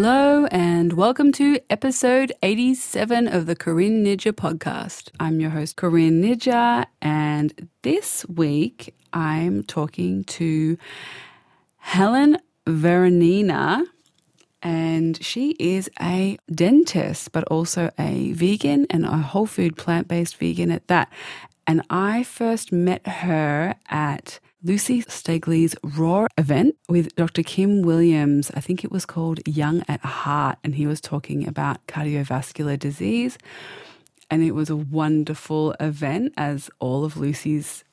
Hello, and welcome to episode 87 of the Corinne Nijjer podcast. I'm your host, Corinne Nijjer, and this week I'm talking to Helen Voronina, and she is a dentist, but also a vegan and a whole food plant based vegan at that. And I first met her at Lucy Stegley's Raw event with Dr. Kim Williams. I think it was called Young at Heart, and he was talking about cardiovascular disease. And it was a wonderful event, as all of Lucy's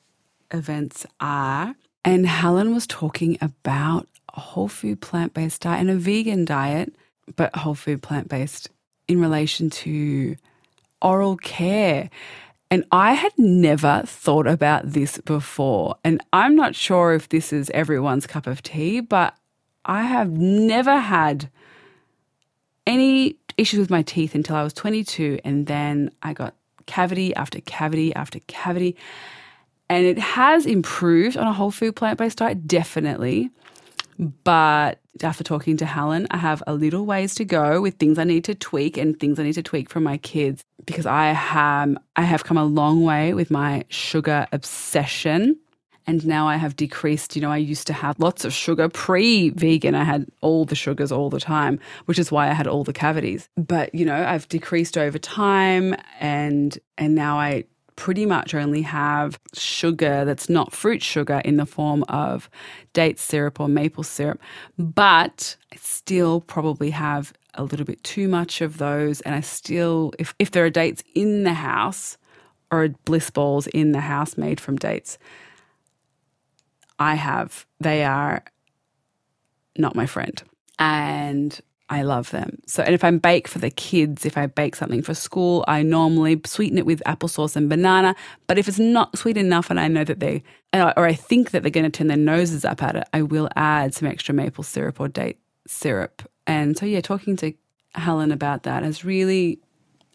events are. And Helen was talking about a whole food plant based diet and a vegan diet, but whole food plant based in relation to oral care. And I had never thought about this before. And I'm not sure if this is everyone's cup of tea, but I have never had any issues with my teeth until I was 22. And then I got cavity after cavity after cavity. And it has improved on a whole food plant based diet, definitely. But after talking to Helen, I have a little ways to go with things I need to tweak and things I need to tweak for my kids because I have I have come a long way with my sugar obsession. And now I have decreased. You know, I used to have lots of sugar pre vegan. I had all the sugars all the time, which is why I had all the cavities. But, you know, I've decreased over time and and now I pretty much only have sugar that's not fruit sugar in the form of date syrup or maple syrup, but I still probably have a little bit too much of those. And I still, if, if there are dates in the house or bliss balls in the house made from dates, I have, they are not my friend. And I love them. So, and if I bake for the kids, if I bake something for school, I normally sweeten it with applesauce and banana. But if it's not sweet enough and I know that they, or I think that they're going to turn their noses up at it, I will add some extra maple syrup or date syrup. And so, yeah, talking to Helen about that has really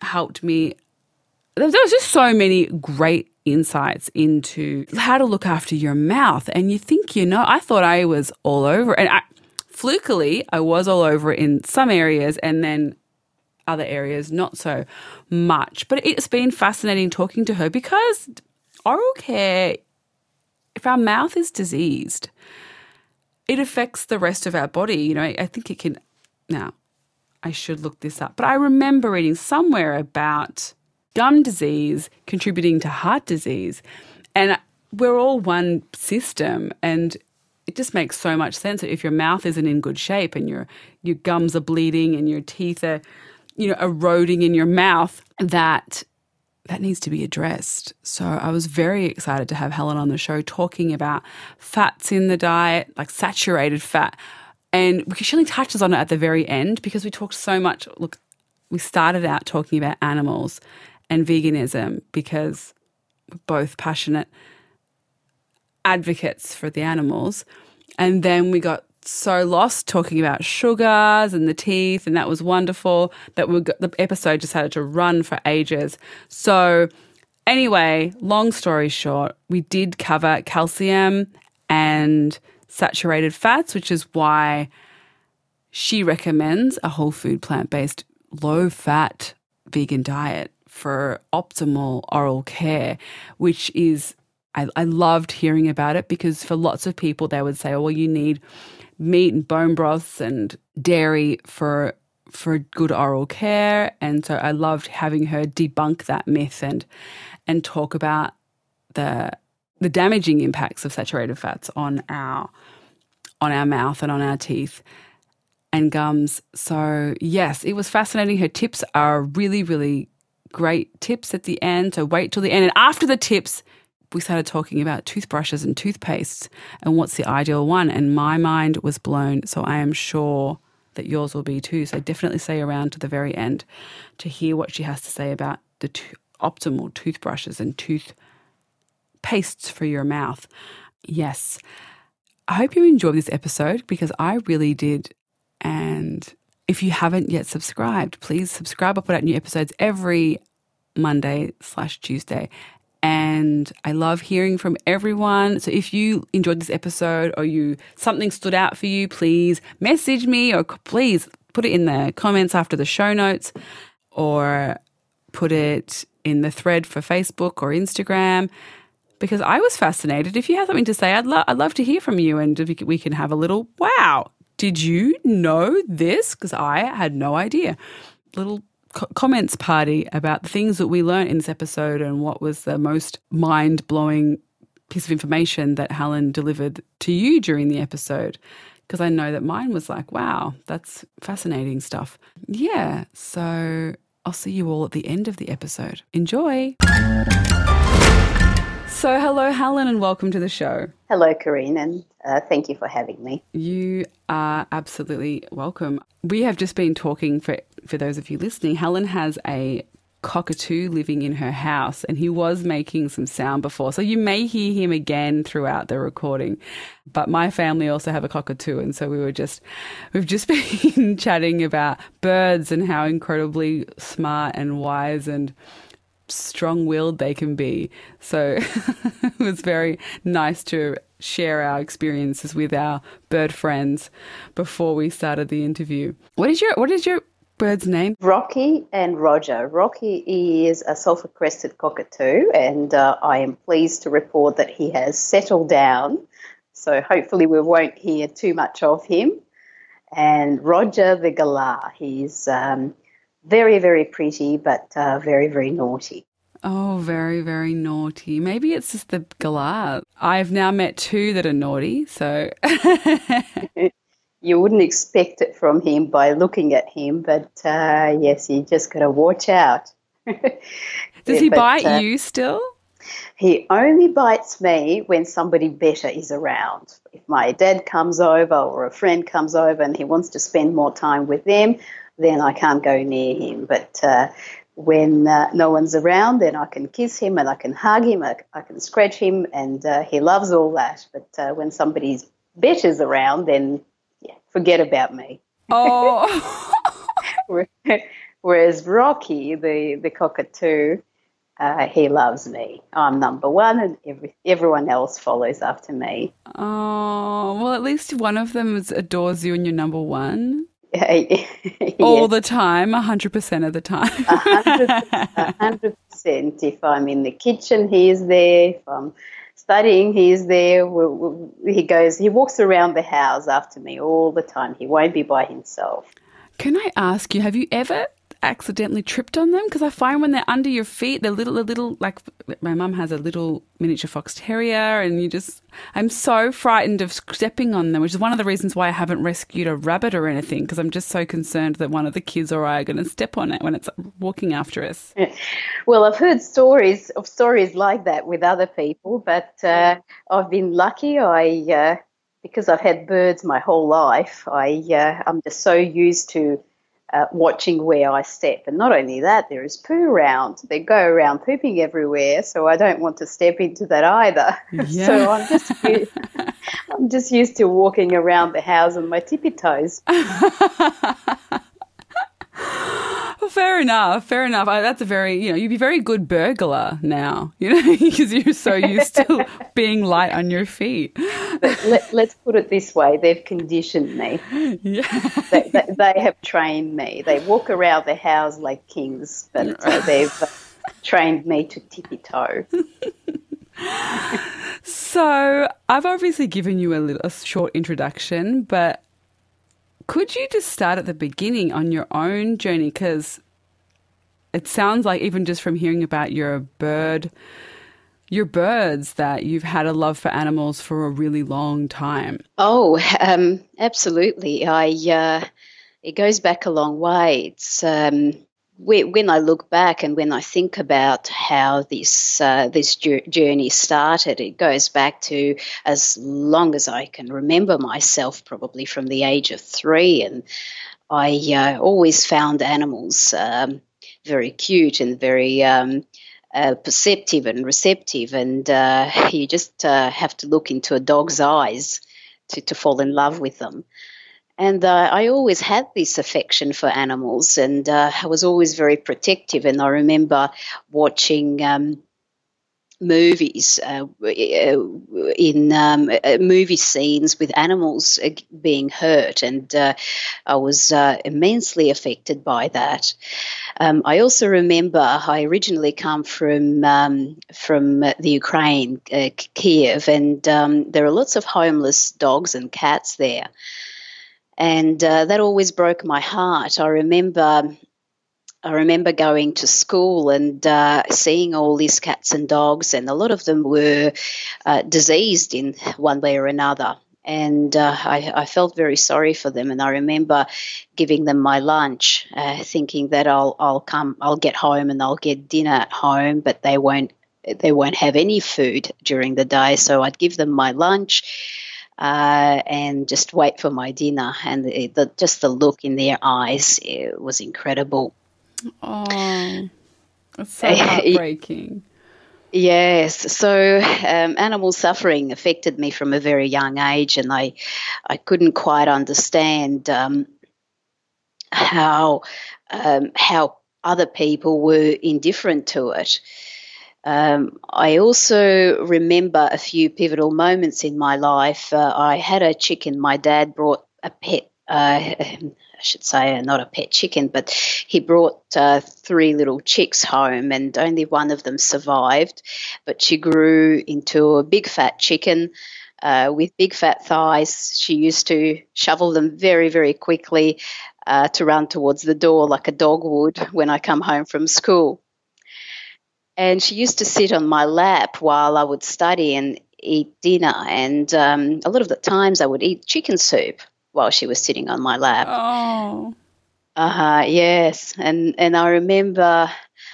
helped me. There was just so many great insights into how to look after your mouth. And you think, you know, I thought I was all over, and I, flukily, I was all over in some areas and then other areas not so much. But it's been fascinating talking to her because oral care, if our mouth is diseased, it affects the rest of our body. You know, I think it can. Now, I should look this up, but I remember reading somewhere about gum disease contributing to heart disease. And we're all one system. And it just makes so much sense that if your mouth isn't in good shape and your your gums are bleeding and your teeth are you know eroding in your mouth that that needs to be addressed. So I was very excited to have Helen on the show talking about fats in the diet, like saturated fat. And she only touches on it at the very end because we talked so much. Look, we started out talking about animals and veganism because we're both passionate advocates for the animals. And then we got so lost talking about sugars and the teeth, and that was wonderful. That we got, the episode just had to run for ages. So, anyway, long story short, we did cover calcium and saturated fats, which is why she recommends a whole food plant based low fat vegan diet for optimal oral care, which is I, I loved hearing about it because for lots of people, they would say, oh, well, you need meat and bone broths and dairy for for good oral care. And so I loved having her debunk that myth and and talk about the the damaging impacts of saturated fats on our on our mouth and on our teeth and gums. So yes, it was fascinating. Her tips are really, really great tips at the end. So wait till the end. And after the tips, we started talking about toothbrushes and toothpastes and what's the ideal one. And my mind was blown. So I am sure that yours will be too. So definitely stay around to the very end to hear what she has to say about the to- optimal toothbrushes and toothpastes for your mouth. Yes. I hope you enjoyed this episode because I really did. And if you haven't yet subscribed, please subscribe. I put out new episodes every Monday slash Tuesday and I love hearing from everyone. So if you enjoyed this episode or you something stood out for you, please message me or please put it in the comments after the show notes or put it in the thread for Facebook or Instagram because I was fascinated. If you have something to say, I'd, lo- I'd love to hear from you and we can have a little wow. Did you know this? Because I had no idea. Little co- comments party about the things that we learned in this episode and what was the most mind blowing piece of information that Helen delivered to you during the episode. Because I know that mine was like, wow, that's fascinating stuff. Yeah. So I'll see you all at the end of the episode. Enjoy. So, hello, Helen, and welcome to the show. Hello, Corinne, and uh, thank you for having me. You are absolutely welcome. We have just been talking for for those of you listening. Helen has a cockatoo living in her house, and he was making some sound before, so you may hear him again throughout the recording. But my family also have a cockatoo, and so we were just we've just been chatting about birds and how incredibly smart and wise and strong willed they can be. So it was very nice to share our experiences with our bird friends before we started the interview. What is your what is your bird's name? Rocky and Roger. Rocky is a sulphur crested cockatoo, and uh, I am pleased to report that he has settled down. So hopefully we won't hear too much of him. And Roger the galah, he's um, very, very pretty, but uh, very, very naughty. Oh, very, very naughty. Maybe it's just the galah. I've now met two that are naughty, so. you wouldn't expect it from him by looking at him, but uh, yes, you just got to watch out. Does he but, bite uh, you still? He only bites me when somebody better is around. If my dad comes over or a friend comes over and he wants to spend more time with them, then I can't go near him. But uh, when uh, no one's around, then I can kiss him and I can hug him, I, I can scratch him, and uh, he loves all that. But uh, when somebody's better's around, then yeah, forget about me. Oh. Whereas Rocky, the, the cockatoo, uh, he loves me. I'm number one, and every, everyone else follows after me. Oh, well, at least one of them adores you and you're number one. yes. All the time, 100% of the time. 100%, 100%. If I'm in the kitchen, he's there. If I'm studying, he is there. He goes, he walks around the house after me all the time. He won't be by himself. Can I ask you, have you ever accidentally tripped on them because I find when they're under your feet, they're little, a little like my mum has a little miniature fox terrier, and you just I'm so frightened of stepping on them, which is one of the reasons why I haven't rescued a rabbit or anything because I'm just so concerned that one of the kids or I are going to step on it when it's walking after us. Well, I've heard stories of stories like that with other people, but uh, I've been lucky. I uh, because I've had birds my whole life, I uh, I'm just so used to uh, watching where I step. And not only that, there is poo around. They go around pooping everywhere, so I don't want to step into that either. Yeah. so I'm just used, I'm just used to walking around the house on my tippy toes. Well, fair enough. Fair enough. I, that's a very, you know, you'd be very good burglar now, you know, because you're so used to being light on your feet. But let, us put it this way they've conditioned me. Yeah. They, they, they, have trained me. They walk around the house like kings, but uh, they've trained me to tippy toe. so I've obviously given you a, little, a short introduction, but could you just start at the beginning on your own journey? Because it sounds like, even just from hearing about your bird, your birds, that you've had a love for animals for a really long time. Oh, um, absolutely. I uh, it goes back a long way. It's um, when I look back and when I think about how this uh, this journey started, it goes back to as long as I can remember myself, probably from the age of three, and I uh, always found animals um, very cute and very um, uh, perceptive and receptive, and uh, you just uh, have to look into a dog's eyes to, to fall in love with them. And uh, I always had this affection for animals, and uh, I was always very protective. And I remember watching um, movies uh, in um, uh, movie scenes with animals uh, being hurt, and uh, I was uh, immensely affected by that. Um, I also remember I originally come from um, from the Ukraine, Kiev, and um, there are lots of homeless dogs and cats there. And that always broke my heart. I remember I remember going to school and uh, seeing all these cats and dogs, and a lot of them were uh, diseased in one way or another. And uh, I, I, felt very sorry for them. And I remember giving them my lunch, uh, thinking that I'll I'll come, I'll get home and I'll get dinner at home, but they won't they won't have any food during the day. So I'd give them my lunch. Uh, and just wait for my dinner. And the, the, just the look in their eyes was incredible. Oh, that's so heartbreaking. Yes, so um, animal suffering affected me from a very young age, and I, I couldn't quite understand um, how um, how other people were indifferent to it. Um, I also remember a few pivotal moments in my life. Uh, I had a chicken. My dad brought a pet uh, I should say, uh, not a pet chicken, but he brought uh, three little chicks home, and only one of them survived. But she grew into a big fat chicken. Uh, with big fat thighs. She used to shovel them very, very quickly uh, to run towards the door like a dog would when I come home from school. And she used to sit on my lap while I would study and eat dinner. And um, a lot of the times I would eat chicken soup while she was sitting on my lap. Oh. Uh huh. Yes, and and I remember,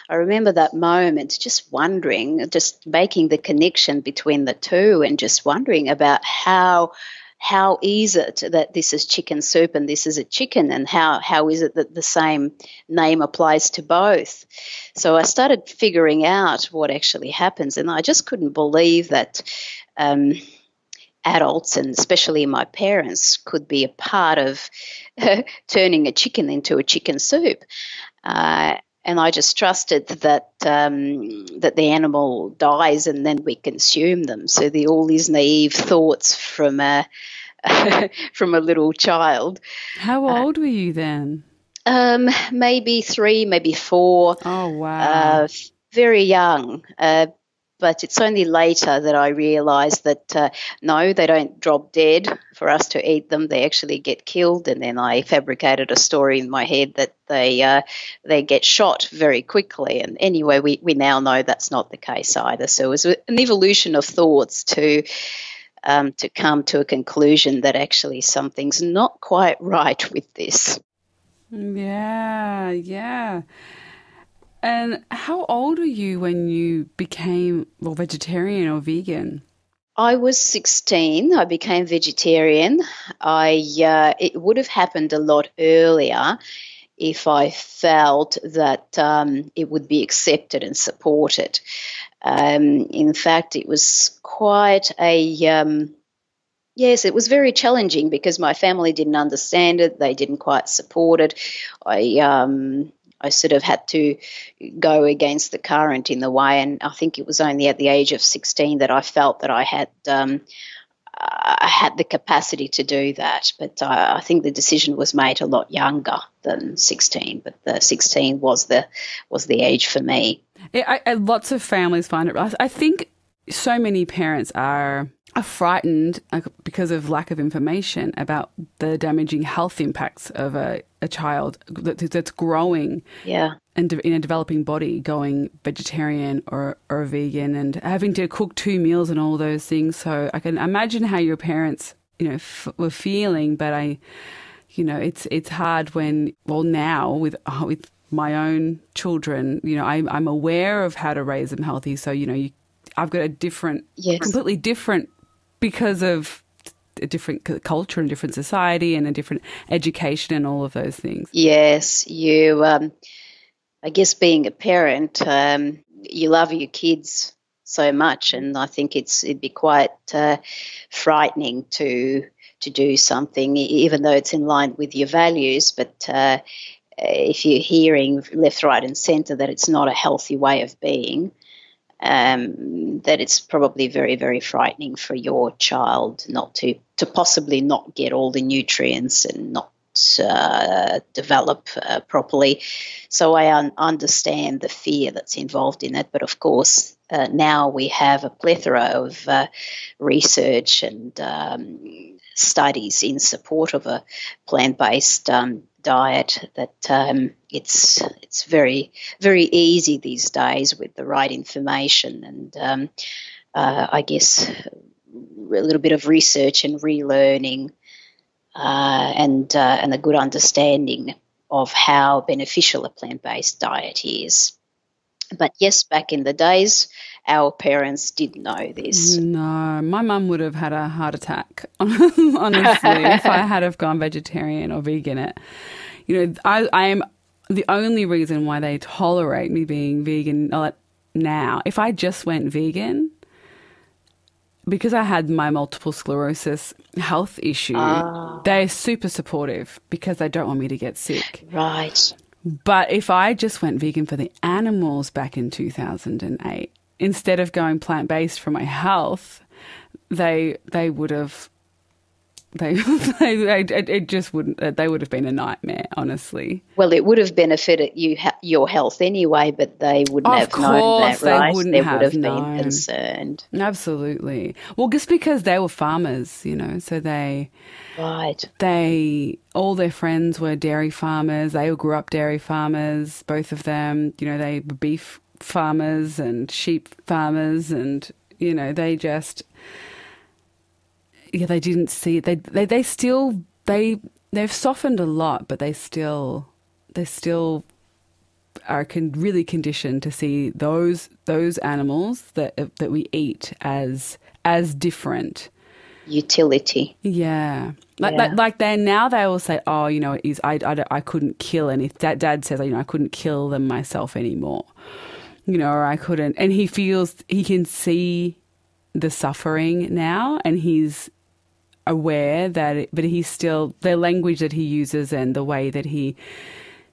I remember that moment, just wondering, just making the connection between the two, and just wondering about how how is it that this is chicken soup and this is a chicken and how, how is it that the same name applies to both so i started figuring out what actually happens and i just couldn't believe that um, adults and especially my parents could be a part of turning a chicken into a chicken soup. Uh, and I just trusted that um, that the animal dies and then we consume them. So the, all these naive thoughts from a from a little child. How uh, old uh, were you then? Um, maybe three, maybe four. Oh wow! Uh, very young. Uh, but it's only later that I realised that uh, no, they don't drop dead for us to eat them. They actually get killed, and then I fabricated a story in my head that they uh, they get shot very quickly. And anyway, we, we now know that's not the case either. So it was an evolution of thoughts to um, to come to a conclusion that actually something's not quite right with this. Yeah, yeah. And how old were you when you became well vegetarian or vegan? I was 16. I became vegetarian. I uh, it would have happened a lot earlier if I felt that um, it would be accepted and supported. Um, in fact, it was quite a um, Yes, it was very challenging because my family didn't understand it. They didn't quite support it. I um, I sort of had to go against the current in the way, and I think it was only at the age of 16 that I felt that I had um, I had the capacity to do that. But I, I, think the decision was made a lot younger than 16. But the 16 was the was the age for me. I, I, lots of families find it. I think so many parents are are frightened because of lack of information about the damaging health impacts of a, a child that's growing yeah. and in a developing body going vegetarian or, or vegan and having to cook two meals and all those things. So I can imagine how your parents, you know, f- were feeling, but I, you know, it's it's hard when well now with uh, with my own children, you know, I'm I'm aware of how to raise them healthy. So you know, you, I've got a different, yes. completely different because of a different culture and different society and a different education and all of those things. Yes, you. Um, I guess being a parent, um, you love your kids so much, and I think it's it'd be quite uh, frightening to to do something, even though it's in line with your values. But uh, if you're hearing left, right, and centre that it's not a healthy way of being, um, that it's probably very, very frightening for your child not to, to possibly not get all the nutrients and not uh, develop uh, properly. So I un- understand the fear that's involved in it. But of course, uh, now we have a plethora of uh, research and um, studies in support of a plant-based um, diet that um, it's it's very very easy these days with the right information and um, uh, I guess a little bit of research and relearning uh, and uh, and a good understanding of how beneficial a plant based diet is. But yes, back in the days, our parents did know this. No, my mum would have had a heart attack, honestly, if I had have gone vegetarian or vegan. It, you know, I, I am the only reason why they tolerate me being vegan now. If I just went vegan, because I had my multiple sclerosis health issue, ah. they're super supportive because they don't want me to get sick. Right. But if I just went vegan for the animals back in 2008, instead of going plant based for my health, they they would have they, they, it just wouldn't. Uh, they would have been a nightmare, honestly. Well, it would have benefited you your health anyway, but they wouldn't of have known that, right? They, wouldn't they have would have known. been concerned. Absolutely. Well, just because they were farmers, you know, so they right. They all their friends were dairy farmers. They all grew up dairy farmers. Both of them, you know, they were beef farmers and sheep farmers, and you know, they just yeah, they didn't see it. They they they still they they've softened a lot, but they still they still are con- really conditioned to see those those animals that that we eat as as different utility. Yeah. Like, yeah. like, like they now they will say, oh, you know, is I, I, I couldn't kill any. that dad says, you know, I couldn't kill them myself anymore, you know, or I couldn't. And he feels he can see the suffering now, and he's aware that, it, but he's still, the language that he uses and the way that he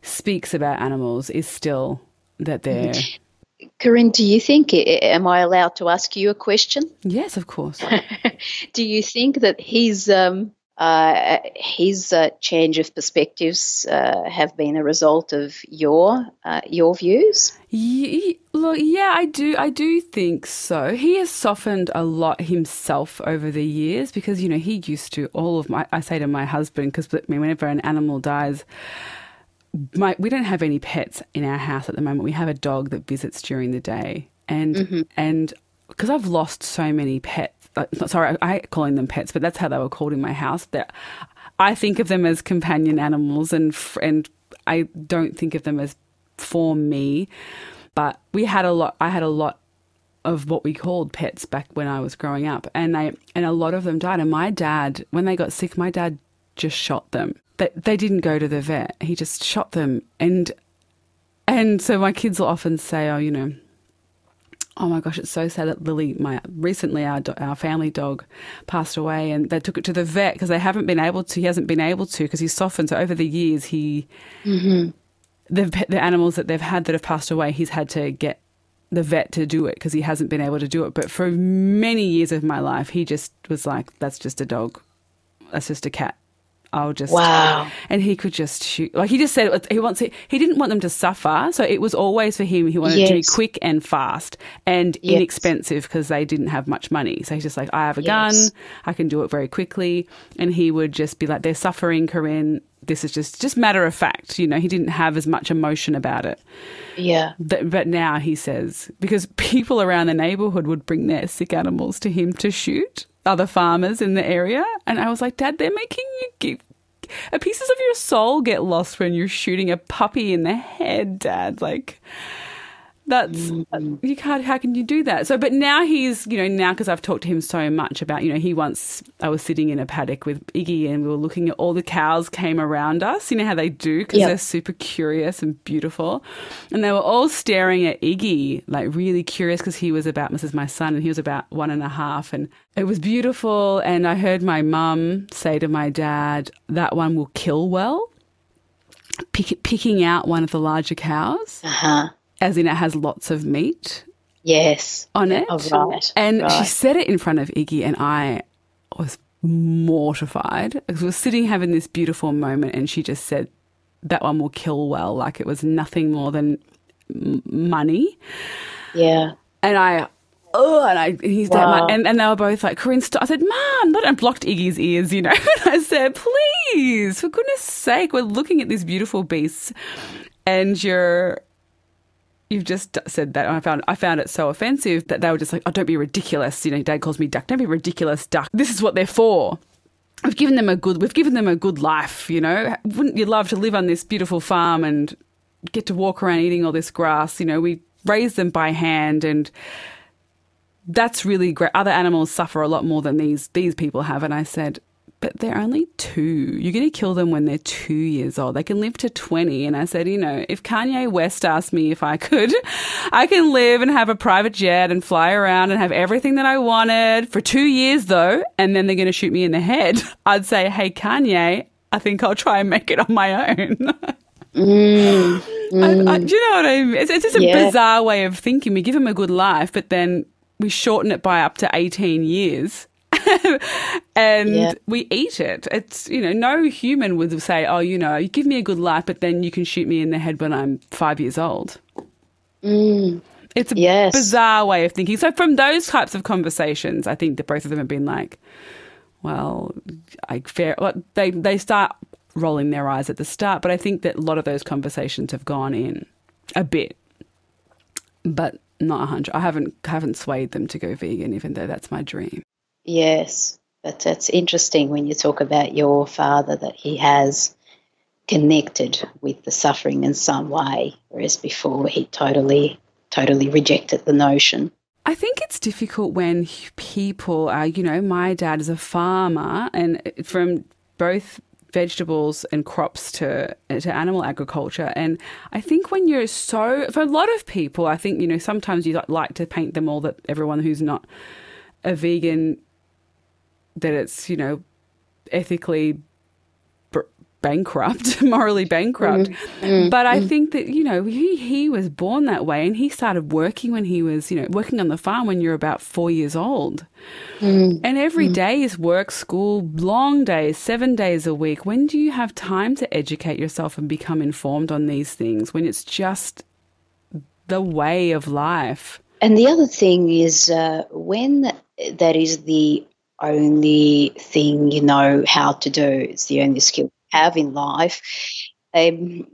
speaks about animals is still that they're. Corinne, do you think, am I allowed to ask you a question? Yes, of course. do you think that his um, uh, his uh, change of perspectives uh, have been a result of your uh, your views? Yeah, look, yeah, I do. I do think so. He has softened a lot himself over the years because you know he used to all of my. I say to my husband because I mean, whenever an animal dies. My, we don't have any pets in our house at the moment. We have a dog that visits during the day, and mm-hmm. and because I've lost so many pets sorry, I calling them pets, but that's how they were called in my house. That I think of them as companion animals, and and I don't think of them as for me. But we had a lot. I had a lot of what we called pets back when I was growing up, and I and a lot of them died. And my dad, when they got sick, my dad just shot them. They they didn't go to the vet. He just shot them, and and so my kids will often say, "Oh, you know." Oh my gosh, it's so sad that Lily, my recently our our family dog, passed away, and they took it to the vet because they haven't been able to. He hasn't been able to because he's softened. So over the years, he mm-hmm. the the animals that they've had that have passed away, he's had to get the vet to do it because he hasn't been able to do it. But for many years of my life, he just was like, "That's just a dog. That's just a cat." I'll just wow. And he could just shoot. Like he just said, he wants. it. He didn't want them to suffer, so it was always for him. He wanted yes. it to be quick and fast and yes. inexpensive because they didn't have much money. So he's just like, I have a yes. gun, I can do it very quickly, and he would just be like, they're suffering, Corinne. This is just just matter of fact. You know, he didn't have as much emotion about it. Yeah. But, but now he says because people around the neighborhood would bring their sick animals to him to shoot other farmers in the area. And I was like, Dad, they're making you give pieces of your soul get lost when you're shooting a puppy in the head, Dad. Like, that's mm. you can't. How can you do that? So, but now he's you know now because I've talked to him so much about you know he once I was sitting in a paddock with Iggy and we were looking at all the cows came around us. You know how they do because yep. they're super curious and beautiful, and they were all staring at Iggy like really curious because he was about Mrs. My son and he was about one and a half and it was beautiful. And I heard my mum say to my dad that one will kill well. Pick, picking out one of the larger cows. Uh-huh as in it has lots of meat. Yes. On it. Oh, right. And right. she said it in front of Iggy, and I was mortified because we were sitting having this beautiful moment, and she just said, That one will kill well, like it was nothing more than m- money. Yeah. And I, oh, and I, he's Wow. and, and they were both like, Corinne, stop. I said, Mom, not, and blocked Iggy's ears, you know. And I said, please, for goodness sake, we're looking at these beautiful beasts and you're, you've just said that. And I found, I found it so offensive that they were just like, oh, don't be ridiculous. You know, dad calls me duck. Don't be ridiculous, duck. This is what they're for. We've given them a good, we've given them a good life, you know. Wouldn't you love to live on this beautiful farm and get to walk around eating all this grass? You know, we raise them by hand and that's really great. Other animals suffer a lot more than these these people have. And I said, but they're only two. You're going to kill them when they're two years old. They can live to 20. And I said, you know, if Kanye West asked me if I could, I can live and have a private jet and fly around and have everything that I wanted for two years, though. And then they're going to shoot me in the head. I'd say, hey, Kanye, I think I'll try and make it on my own. Mm, I, I, do you know what I mean? It's, it's just a Yeah. bizarre way of thinking. We give them a good life, but then we shorten it by up to 18 years. and Yeah. we eat it. It's, you know, no human would say, oh, you know, you give me a good life, but then you can shoot me in the head when I'm five years old. mm, It's a Yes. bizarre way of thinking. So, from those types of conversations, I think that both of them have been like, well, I fair. Well, they they start rolling their eyes at the start, but I think that a lot of those conversations have gone in a bit, but not a hundred. I haven't haven't swayed them to go vegan, even though that's my dream. yes. But that's interesting when you talk about your father that he has connected with the suffering in some way, whereas before he totally, totally rejected the notion. I think it's difficult when people are, you know, my dad is a farmer and uh, from both vegetables and crops to to animal agriculture. And I think when you're so for a lot of people I think you know sometimes you like to paint them all that everyone who's not a vegan that it's you know ethically bankrupt morally mm-hmm. bankrupt. Mm-hmm. But i mm-hmm. think that you know he, he was born that way and he started working when he was you know working on the farm when you're about four years old. And every day is work school long days seven days a week. When do you have time to educate yourself and become informed on these things when it's just the way of life? And the other thing is uh, when that is the only thing you know how to do, it's the only skill have in life, um,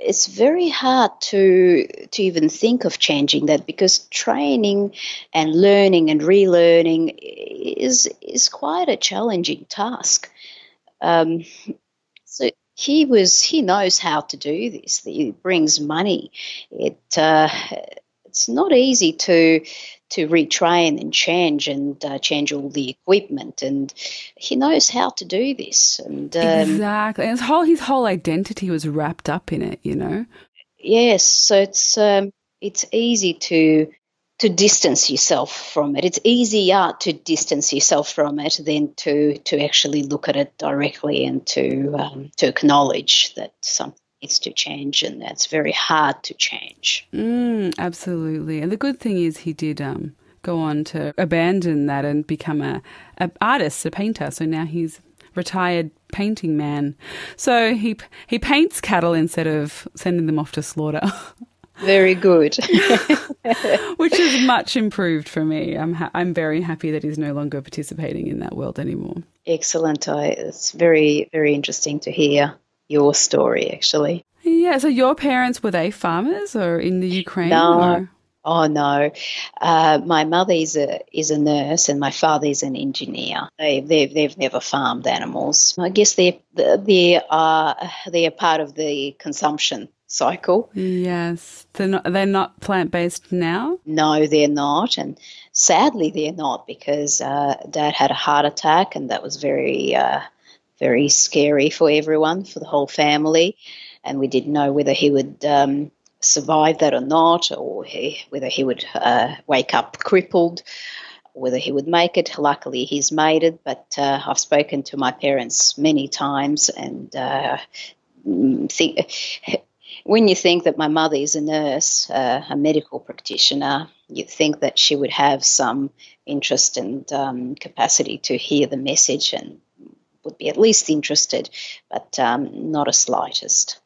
it's very hard to to even think of changing that because training and learning and relearning is is quite a challenging task. Um, so he was he knows how to do this. It brings money. It uh, it's not easy to to retrain and change and uh, change all the equipment. And he knows how to do this. And um, exactly. And his whole his whole identity was wrapped up in it you know? Yes. So it's um, it's easy to to distance yourself from it. It's easier to distance yourself from it than to to actually look at it directly and to um, to acknowledge that something needs to change and that's very hard to change Mm, absolutely. And the good thing is he did um, go on to abandon that and become a, a artist, a painter. So now he's retired painting man. So he he paints cattle instead of sending them off to slaughter, very good which is much improved for me. I'm ha- I'm very happy that he's no longer participating in that world anymore. Excellent. I, it's very, very interesting to hear your story, actually. Yeah. So your parents were they farmers or in the Ukraine? No. or- Oh no, uh, my mother is a is a nurse and my father is an engineer. They they've they've never farmed animals. I guess they they are they are part of the consumption cycle. Yes. They're not. They're not plant based now. No, they're not, and sadly they're not because uh, Dad had a heart attack and that was very uh, very scary for everyone, for the whole family, and we didn't know whether he would. Um, survive that or not, or he, whether he would uh, wake up crippled, whether he would make it. Luckily, he's made it, but uh, I've spoken to my parents many times and uh, think when you think that my mother is a nurse, uh, a medical practitioner, you think that she would have some interest and um, capacity to hear the message and would be at least interested, but um, not a slightest.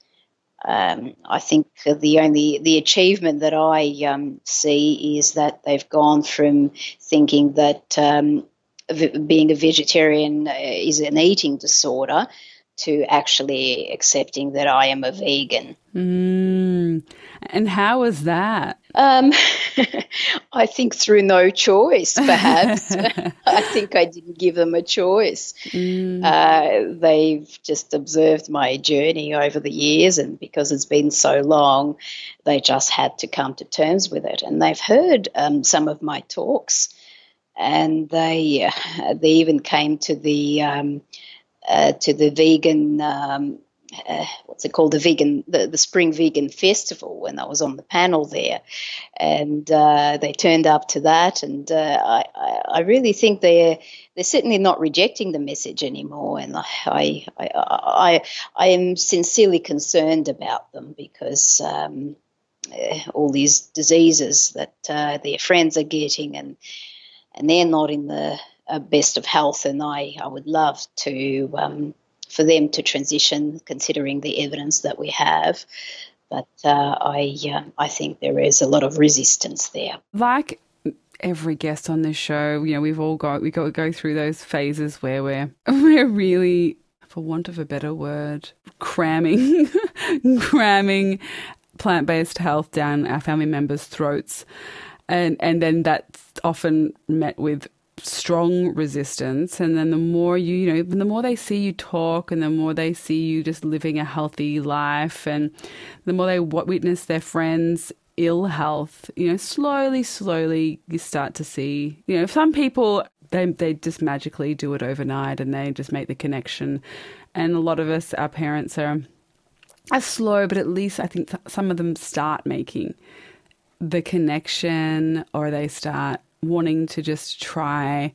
Um, I think the only the achievement that I um, see is that they've gone from thinking that um, being a vegetarian uh, is an eating disorder to actually accepting that I am a vegan. Mm. And how was that? Um, I think through no choice, perhaps. I think I didn't give them a choice. Mm. Uh, they've just observed my journey over the years, and because it's been so long, they just had to come to terms with it. And they've heard um, some of my talks, and they uh, they even came to the um, uh, to the vegan um, uh, what's it called? The vegan the, the spring vegan festival when I was on the panel there, and uh, they turned up to that, and uh, I, I really think they're they're certainly not rejecting the message anymore, and I I I, I am sincerely concerned about them because. Um, uh, all these diseases that uh, their friends are getting, and and they're not in the uh, best of health, and I, I would love to um, for them to transition, considering the evidence that we have. But uh, I uh, I think there is a lot of resistance there. Like every guest on this show, you know, we've all got we got to go through those phases where we're we're really, for want of a better word, cramming, cramming plant based health down our family members' throats. And and then that's often met with strong resistance and then the more you you know the more they see you talk and the more they see you just living a healthy life and the more they witness their friends ill health you know slowly slowly you start to see you know some people they they just magically do it overnight and they just make the connection and a lot of us our parents are are slow but at least i think some of them start making the connection or they start wanting to just try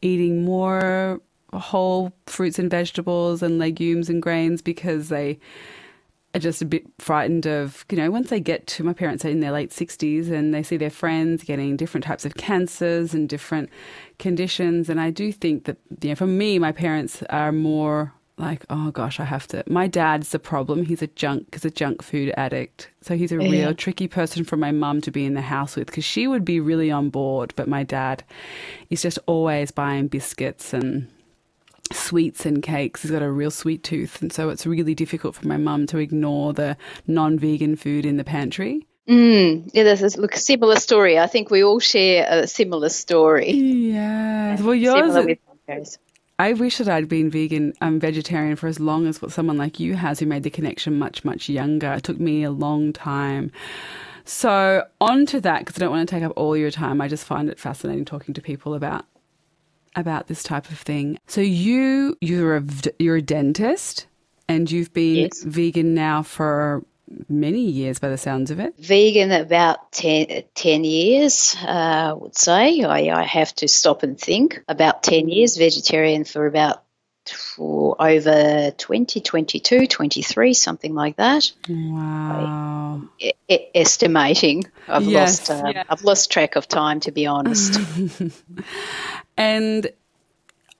eating more whole fruits and vegetables and legumes and grains because they are just a bit frightened of, you know, once they get to my parents are in their late 60s and they see their friends getting different types of cancers and different conditions. And I do think that, you know, for me, my parents are more like, oh gosh, I have to. My dad's the problem. He's a junk, he's a junk food addict. So he's a yeah. real tricky person for my mum to be in the house with because she would be really on board. But my dad is just always buying biscuits and sweets and cakes. He's got a real sweet tooth. And so it's really difficult for my mum to ignore the non vegan food in the pantry. Mm, yeah, there's a look, similar story. I think we all share a similar story. Yeah. Well, yours. Similar with I wish that I'd been vegan, um, vegetarian for as long as what someone like you has, who made the connection much, much younger. It took me a long time. So on to that, because I don't want to take up all your time. I just find it fascinating talking to people about about this type of thing. So you you're a you're a dentist, and you've been yes. vegan now for many years by the sounds of it. Vegan about 10, 10 years, uh, I would say. I, I, have to stop and think. About 10 years, vegetarian for about for over 20, 22, 23, something like that. Wow. I, I, estimating. I've yes, lost uh. I've lost track of time to be honest. and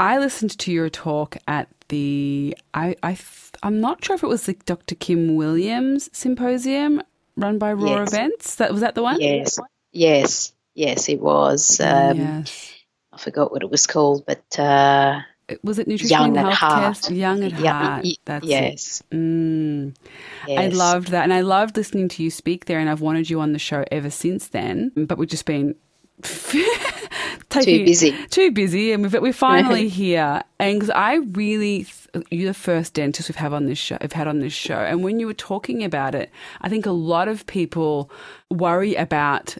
I listened to your talk at the I I I'm not sure if it was the Dr. Kim Williams symposium run by Raw yes. Events. That was that the one? Yes, yes, yes. It was. Um, yes. I forgot what it was called, but uh, was it nutrition young and health Young at heart. That's yes. It. Mm. yes. I loved that, and I loved listening to you speak there, and I've wanted you on the show ever since then. But we've just been taking, too busy. Too busy, and we're finally here. And because I really, you're the first dentist we've had on this show. I've had on this show, and when you were talking about it, I think a lot of people worry about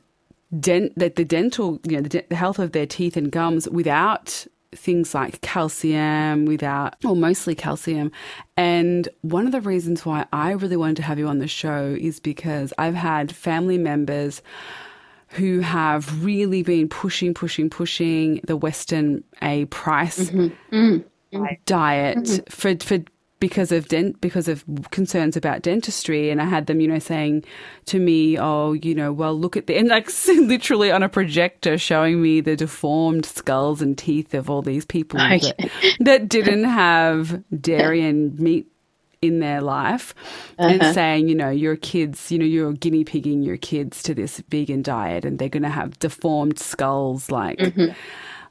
dent that the dental, you know, the, the health of their teeth and gums without things like calcium without, or mostly calcium. And one of the reasons why I really wanted to have you on the show is because I've had family members who have really been pushing, pushing, pushing the Weston A. Price mm-hmm. Mm-hmm. diet mm-hmm. for for because of dent because of concerns about dentistry and I had them you know saying to me oh you know well look at the and like literally on a projector showing me the deformed skulls and teeth of all these people okay. that, that didn't have dairy and meat in their life uh-huh. and saying, you know, your kids, you know, you're guinea pigging your kids to this vegan diet and they're going to have deformed skulls like. Mm-hmm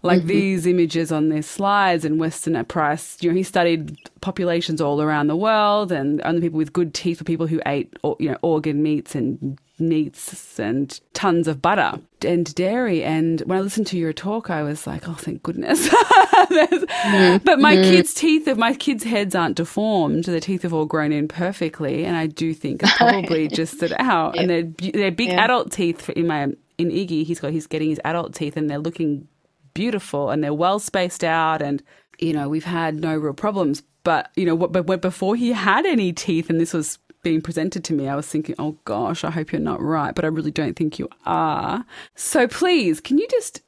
like mm-hmm. these images on these slides and Weston A. Price, you know, he studied populations all around the world and only people with good teeth were people who ate, you know, organ meats and meats and tons of butter and dairy. And when I listened to your talk, I was like, oh, thank goodness. mm. But my mm. kids' teeth, my kids' heads aren't deformed. Their teeth have all grown in perfectly. And I do think it's probably just that out. And they're, they're big yeah. adult teeth in my, in Iggy. He's got, he's getting his adult teeth and they're looking beautiful and they're well spaced out and you know we've had no real problems but you know but before he had any teeth and this was being presented to me i was thinking oh gosh i hope you're not right but i really don't think you are so please can you just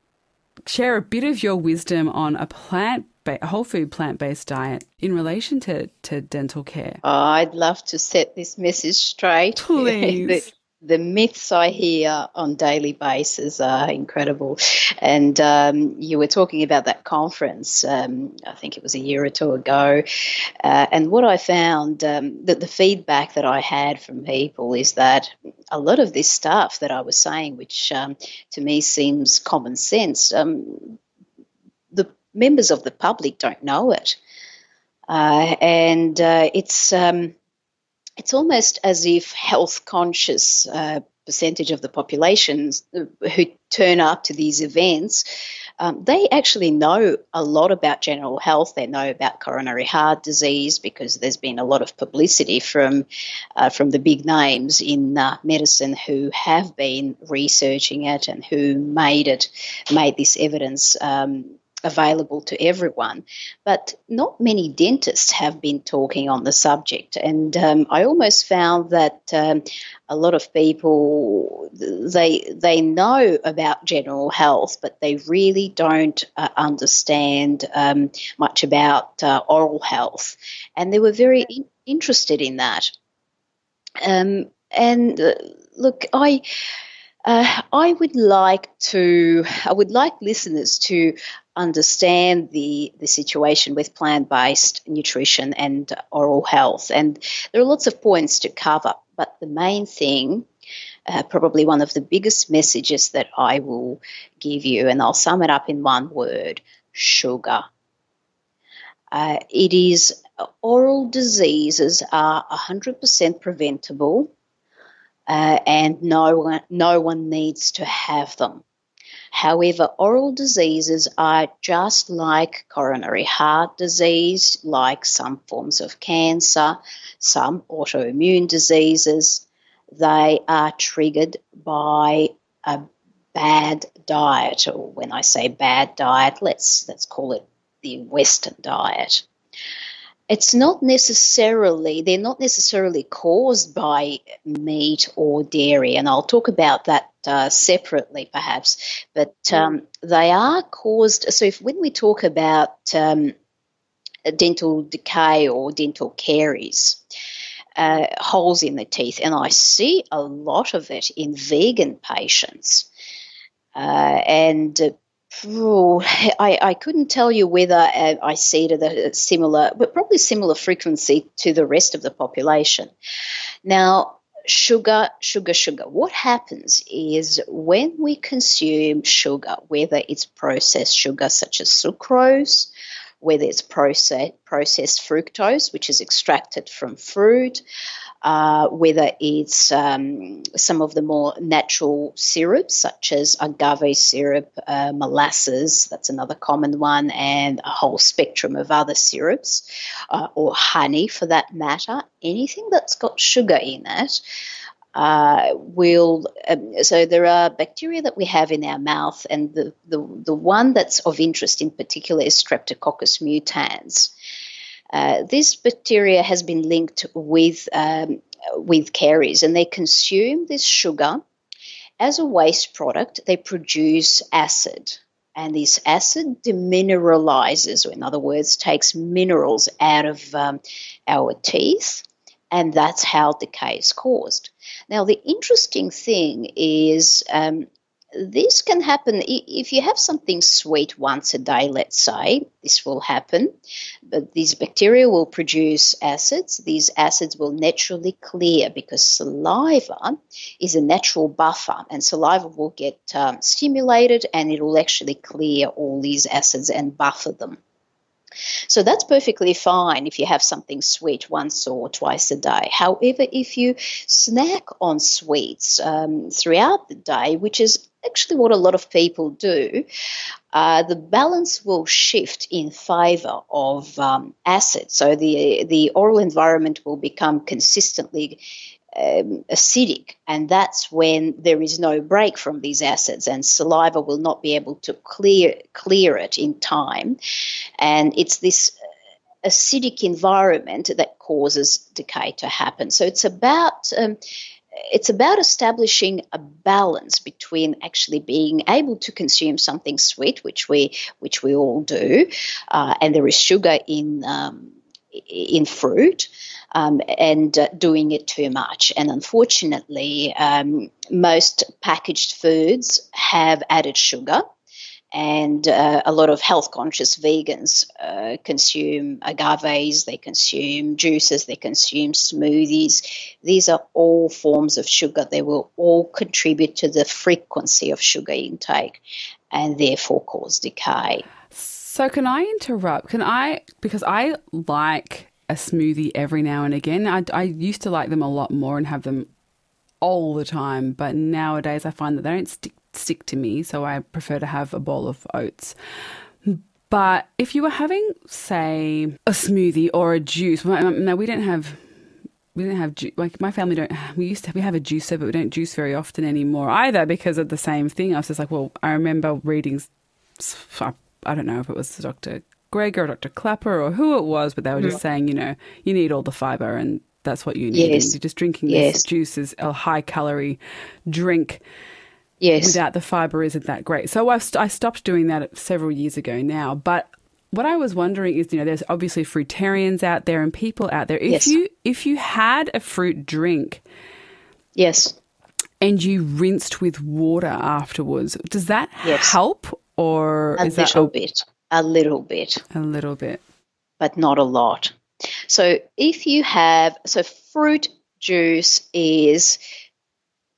share a bit of your wisdom on a plant a whole food plant based diet in relation to, to dental care? Oh, I'd love to set this message straight. Please. The myths I hear on daily basis are incredible. And um, you were talking about that conference, um, I think it was a year or two ago. Uh, and what I found um, that the feedback that I had from people is that a lot of this stuff that I was saying, which um, to me seems common sense, um, the members of the public don't know it. Uh, and uh, it's um, it's almost as if health conscious uh, percentage of the population who turn up to these events, um, they actually know a lot about general health. They know about coronary heart disease because there's been a lot of publicity from uh, from the big names in uh, medicine who have been researching it and who made it made this evidence um, available to everyone. But not many dentists have been talking on the subject, and um, I almost found that um, a lot of people they they know about general health, but they really don't uh, understand um, much about uh, oral health, and they were very in- interested in that. Um, and uh, look, I. Uh, I would like to, I would like listeners to understand the, the situation with plant based nutrition and oral health. And there are lots of points to cover, but the main thing, uh, probably one of the biggest messages that I will give you, and I'll sum it up in one word sugar. Uh, it is oral diseases are 100% preventable, uh, and no one, no one needs to have them. However, oral diseases are just like coronary heart disease, like some forms of cancer, some autoimmune diseases. They are triggered by a bad diet, or when I say bad diet, let's let's call it the Western diet it's not necessarily they're not necessarily caused by meat or dairy and i'll talk about that uh, separately perhaps but um, they are caused so if when we talk about um, dental decay or dental caries uh, holes in the teeth and i see a lot of it in vegan patients uh, and Oh, I, I couldn't tell you whether uh, I see it at a similar, but probably similar frequency to the rest of the population. Now, sugar, sugar, sugar. What happens is when we consume sugar, whether it's processed sugar such as sucrose, whether it's processed fructose, which is extracted from fruit, uh, whether it's um, some of the more natural syrups, such as agave syrup, uh, molasses, that's another common one, and a whole spectrum of other syrups, uh, or honey for that matter, anything that's got sugar in it. Uh, will um, so there are bacteria that we have in our mouth, and the, the the one that's of interest in particular is Streptococcus mutans, uh, this bacteria has been linked with um, with caries, and they consume this sugar as a waste product. They produce acid, And this acid demineralizes, or in other words, takes minerals out of um, our teeth, and that's how decay is caused. Now, the interesting thing is um, this can happen if you have something sweet once a day, let's say, this will happen. But these bacteria will produce acids. These acids will naturally clear because saliva is a natural buffer, and saliva will get um, stimulated and it will actually clear all these acids and buffer them. So that's perfectly fine if you have something sweet once or twice a day. However, if you snack on sweets um, throughout the day, which is actually what a lot of people do, uh, the balance will shift in favor of um. So the the oral environment will become consistently um, acidic, and that's when there is no break from these acids, and saliva will not be able to clear clear it in time, and it's this acidic environment that causes decay to happen. So it's about um, it's about establishing a balance between actually being able to consume something sweet, which we which we all do, uh, and there is sugar in um, in fruit, um, and uh, doing it too much. And unfortunately, um, most packaged foods have added sugar. And uh, a lot of health conscious vegans uh, consume agaves, they consume juices, they consume smoothies. These are all forms of sugar. They will all contribute to the frequency of sugar intake and therefore cause decay. So, can I interrupt? Can I, because I like a smoothie every now and again. I, I used to like them a lot more and have them all the time, but nowadays I find that they don't stick stick to me, so I prefer to have a bowl of oats. But if you were having, say, a smoothie or a juice, now we don't have we don't have ju- like my family don't we used to we have a juicer but we don't juice very often anymore either because of the same thing i was just like well i remember reading i don't know if it was dr Greg or Dr. Klaper or who it was, but they were just mm. saying, you know, you need all the fiber and that's what you need. Yes. You're just drinking yes. this juice is a high calorie drink. Yes. Without the fiber isn't that great. So I've st- I stopped doing that several years ago now. But what I was wondering is, you know, there's obviously fruitarians out there and people out there. If yes. you if you had a fruit drink, yes, and you rinsed with water afterwards, does that yes. help or a is little that a- bit? A little bit. A little bit. But not a lot. So if you have, so fruit juice is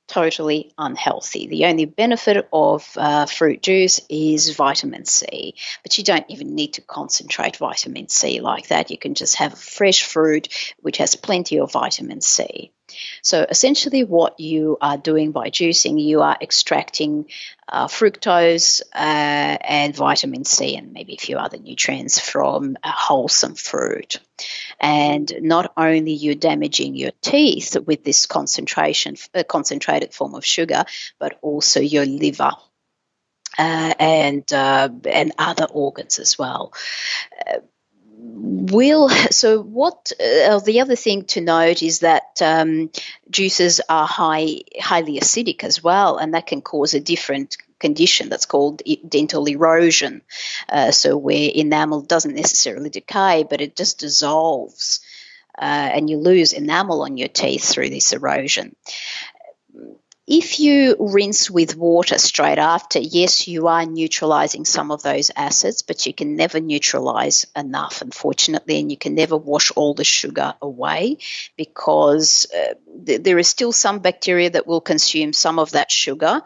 totally unhealthy. The only benefit of uh, fruit juice is vitamin C, but you don't even need to concentrate vitamin C like that. You can just have a fresh fruit which has plenty of vitamin C. So essentially, what you are doing by juicing, you are extracting uh, fructose uh, and vitamin C and maybe a few other nutrients from a wholesome fruit. And not only you're damaging your teeth with this concentration, uh, concentrated form of sugar, but also your liver. Uh, and uh, and other organs as well. Will so what uh, the other thing to note is that um, juices are high highly acidic as well and that can cause a different condition that's called dental erosion. Uh, so where enamel doesn't necessarily decay but it just dissolves uh, and you lose enamel on your teeth through this erosion if you rinse with water straight after, yes, you are neutralizing some of those acids, but you can never neutralize enough, unfortunately, and you can never wash all the sugar away because uh, th- there is still some bacteria that will consume some of that sugar.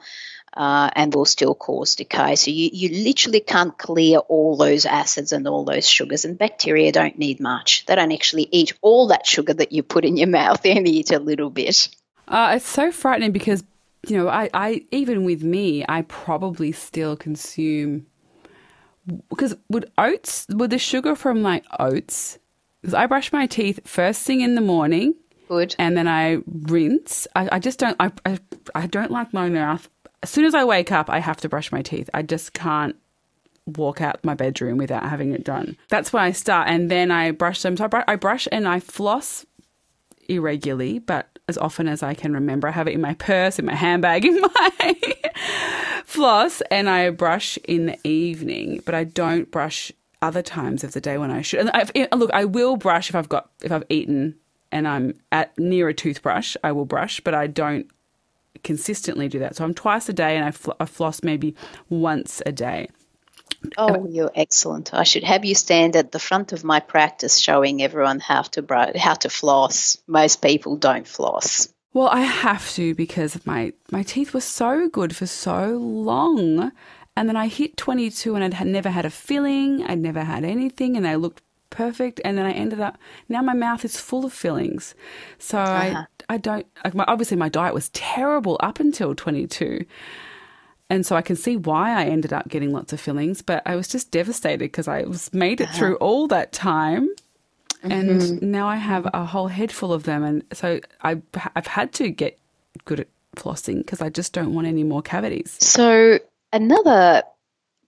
Uh, and will still cause decay. So you, you literally can't clear all those acids and all those sugars. And bacteria don't need much. They don't actually eat all that sugar that you put in your mouth. They only eat a little bit. Uh, it's so frightening because you know, I, I even with me, I probably still consume because would oats, would the sugar from like oats, because I brush my teeth first thing in the morning. Good. And then I rinse. I, I just don't, I, I, I don't like my mouth. As soon as I wake up, I have to brush my teeth. I just can't walk out my bedroom without having it done. That's when I start. And then I brush them. So I brush, I brush and I floss irregularly, but as often as I can remember. I have it in my purse, in my handbag, in my floss and I brush in the evening, but I don't brush other times of the day when I should. And I've, eh, look, I will brush if I've got if I've eaten and I'm at near a toothbrush. I will brush, but I don't consistently do that. So I'm twice a day, and I, fl- I floss maybe once a day. Oh, you're excellent. I should have you stand at the front of my practice showing everyone how to br- how to floss. Most people don't floss. Well, I have to because my my teeth were so good for so long. And then I hit 22 and I'd never had a filling, I'd never had anything, and they looked perfect. And then I ended up, now my mouth is full of fillings. So uh-huh. I, I don't, like my, obviously my diet was terrible up until 22. And so I can see why I ended up getting lots of fillings, but I was just devastated because I was made it uh-huh. through all that time. And mm-hmm. now I have a whole head full of them. And so I, I've had to get good at flossing because I just don't want any more cavities. So, another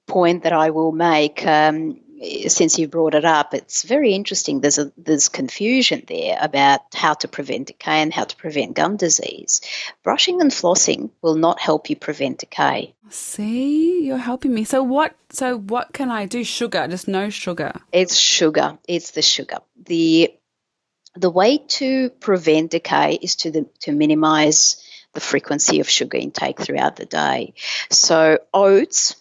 point that I will make um, since you brought it up, it's very interesting. There's a there's confusion there about how to prevent decay and how to prevent gum disease. Brushing and flossing will not help you prevent decay. See, you're helping me. So what? So what can I do? Sugar, just no sugar. It's sugar. It's the sugar. the The way to prevent decay is to the, to minimize the frequency of sugar intake throughout the day. So oats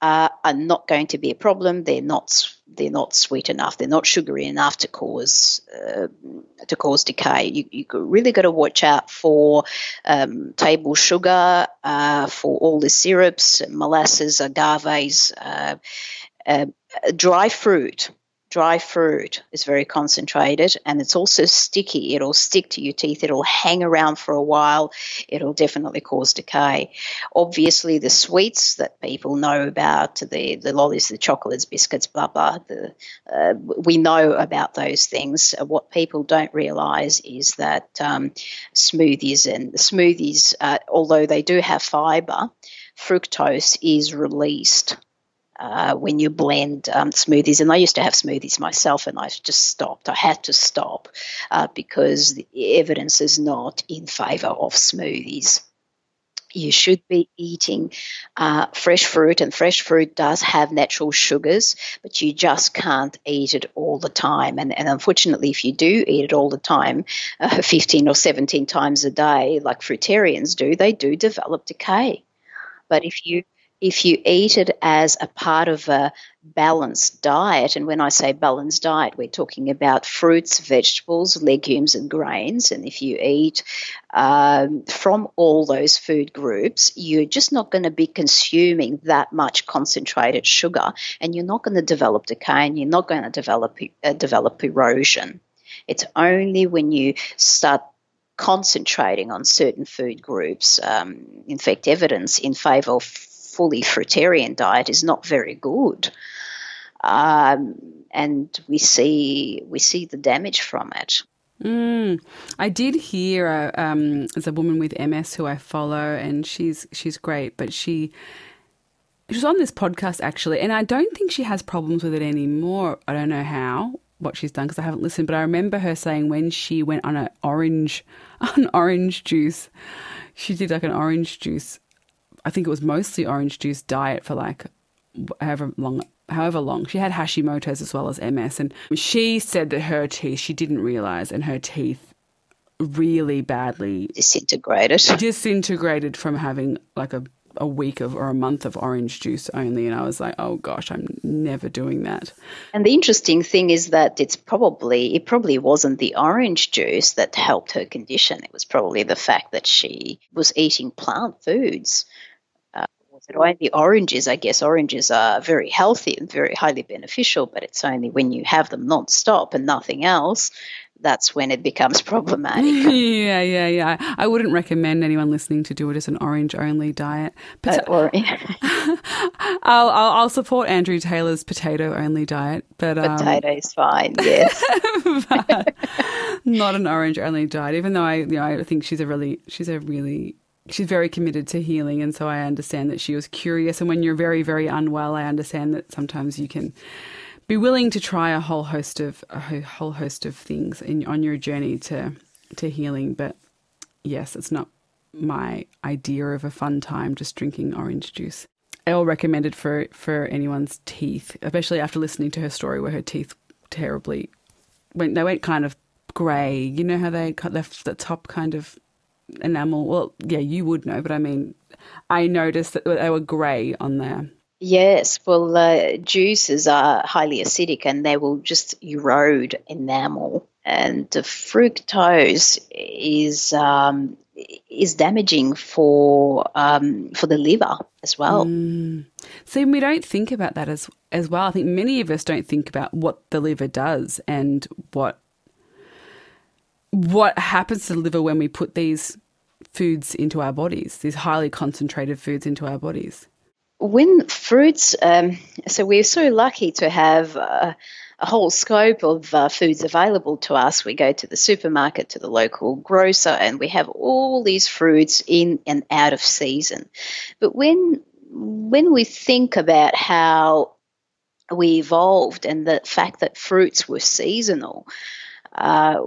uh, are not going to be a problem. They're not they're not sweet enough. They're not sugary enough to cause uh, to cause decay. You you really got to watch out for um, table sugar, uh, for all the syrups, molasses, agaves, uh, uh, dry fruit dry fruit is very concentrated and it's also sticky. It'll stick to your teeth, it'll hang around for a while, it'll definitely cause decay. Obviously, the sweets that people know about, the, the lollies, the chocolates, biscuits, blah, blah, the, uh, we know about those things. What people don't realize is that um, smoothies and smoothies, uh, although they do have fiber, fructose is released uh, when you blend um, smoothies. And I used to have smoothies myself, and I just stopped. I had to stop uh, because the evidence is not in favor of smoothies. You should be eating uh, fresh fruit, and fresh fruit does have natural sugars, but you just can't eat it all the time. And, and unfortunately, if you do eat it all the time, uh, 15 or 17 times a day, like fruitarians do, they do develop decay. But if you if you eat it as a part of a balanced diet, and when I say balanced diet, we're talking about fruits, vegetables, legumes, and grains. And if you eat um, from all those food groups, you're just not going to be consuming that much concentrated sugar, and you're not going to develop decay, and you're not going to develop uh, develop erosion. It's only when you start concentrating on certain food groups, um, in fact, evidence in favour of fully fruitarian diet is not very good. Um, and we see we see the damage from it. Mm. I did hear uh, um, there's a woman with MS who I follow, and she's she's great, but she she was on this podcast actually, and I don't think she has problems with it anymore. I don't know how what she's done because I haven't listened, but I remember her saying when she went on an orange an orange juice, she did like an orange juice I think it was mostly orange juice diet for like however long however long. She had Hashimoto's as well as MS and she said that her teeth she didn't realize and her teeth really badly disintegrated. Disintegrated from having like a a week of or a month of orange juice only and I was like, "Oh gosh, I'm never doing that." And the interesting thing is that it's probably it probably wasn't the orange juice that helped her condition. It was probably the fact that she was eating plant foods it only oranges, I guess oranges are very healthy and very highly beneficial, but it's only when you have them non-stop and nothing else that's when it becomes problematic. yeah, yeah, yeah. I wouldn't recommend anyone listening to do it as an orange only diet. But uh, I'll, I'll, I'll support Andrew Taylor's potato only diet, but um, potato is fine. Yes, not an orange only diet. Even though I, you know, I think she's a really, she's a really she's very committed to healing and so I understand that she was curious and when you're very very unwell I understand that sometimes you can be willing to try a whole host of a whole host of things in on your journey to to healing but yes it's not my idea of a fun time just drinking orange juice. Elle recommended for for anyone's teeth, especially after listening to her story where her teeth terribly went. They went kind of grey. You know how they the top kind of enamel. Well, yeah, you would know, but I mean, I noticed that they were grey on there. Yes, well, uh, juices are highly acidic and they will just erode enamel. And the fructose is um, is damaging for um, for the liver as well. Mm. See, we don't think about that as as well. I think many of us don't think about what the liver does and what what happens to the liver when we put these foods into our bodies, these highly concentrated foods into our bodies. When fruits, um, so we're so lucky to have. Uh, a whole scope of uh, foods available to us. We go to the supermarket, to the local grocer, and we have all these fruits in and out of season. But when when we think about how we evolved and the fact that fruits were seasonal, uh,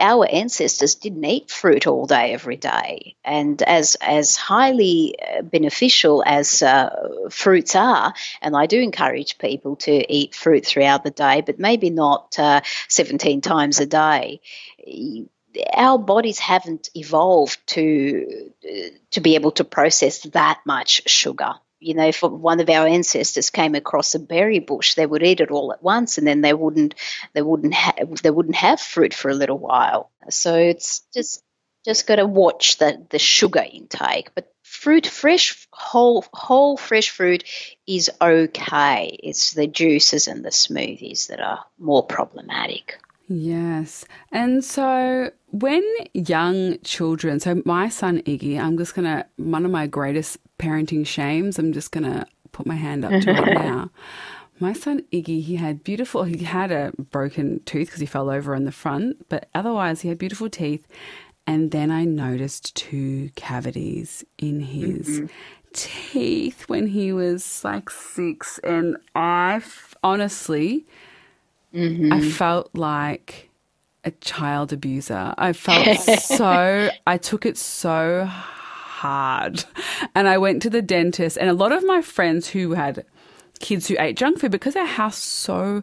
our ancestors didn't eat fruit all day every day, and as as highly uh, beneficial as uh, fruits are, and I do encourage people to eat fruit throughout the day, but maybe not uh, 17 times a day. Our bodies haven't evolved to to be able to process that much sugar you know, if one of our ancestors came across a berry bush, they would eat it all at once, and then they wouldn't, they wouldn't have, they wouldn't have fruit for a little while. So it's just, just got to watch the the sugar intake. But fruit, fresh, whole, whole fresh fruit is okay. It's the juices and the smoothies that are more problematic. Yes. And so when young children, so my son Iggy, I'm just going to, one of my greatest parenting shames, I'm just going to put my hand up to it now. My son Iggy, he had beautiful, he had a broken tooth because he fell over in the front, but otherwise he had beautiful teeth. And then I noticed two cavities in his mm-hmm. teeth when he was like six. And I honestly, Mm-hmm. I felt like a child abuser. I felt so, I took it so hard. And I went to the dentist, and a lot of my friends who had kids who ate junk food, because our house so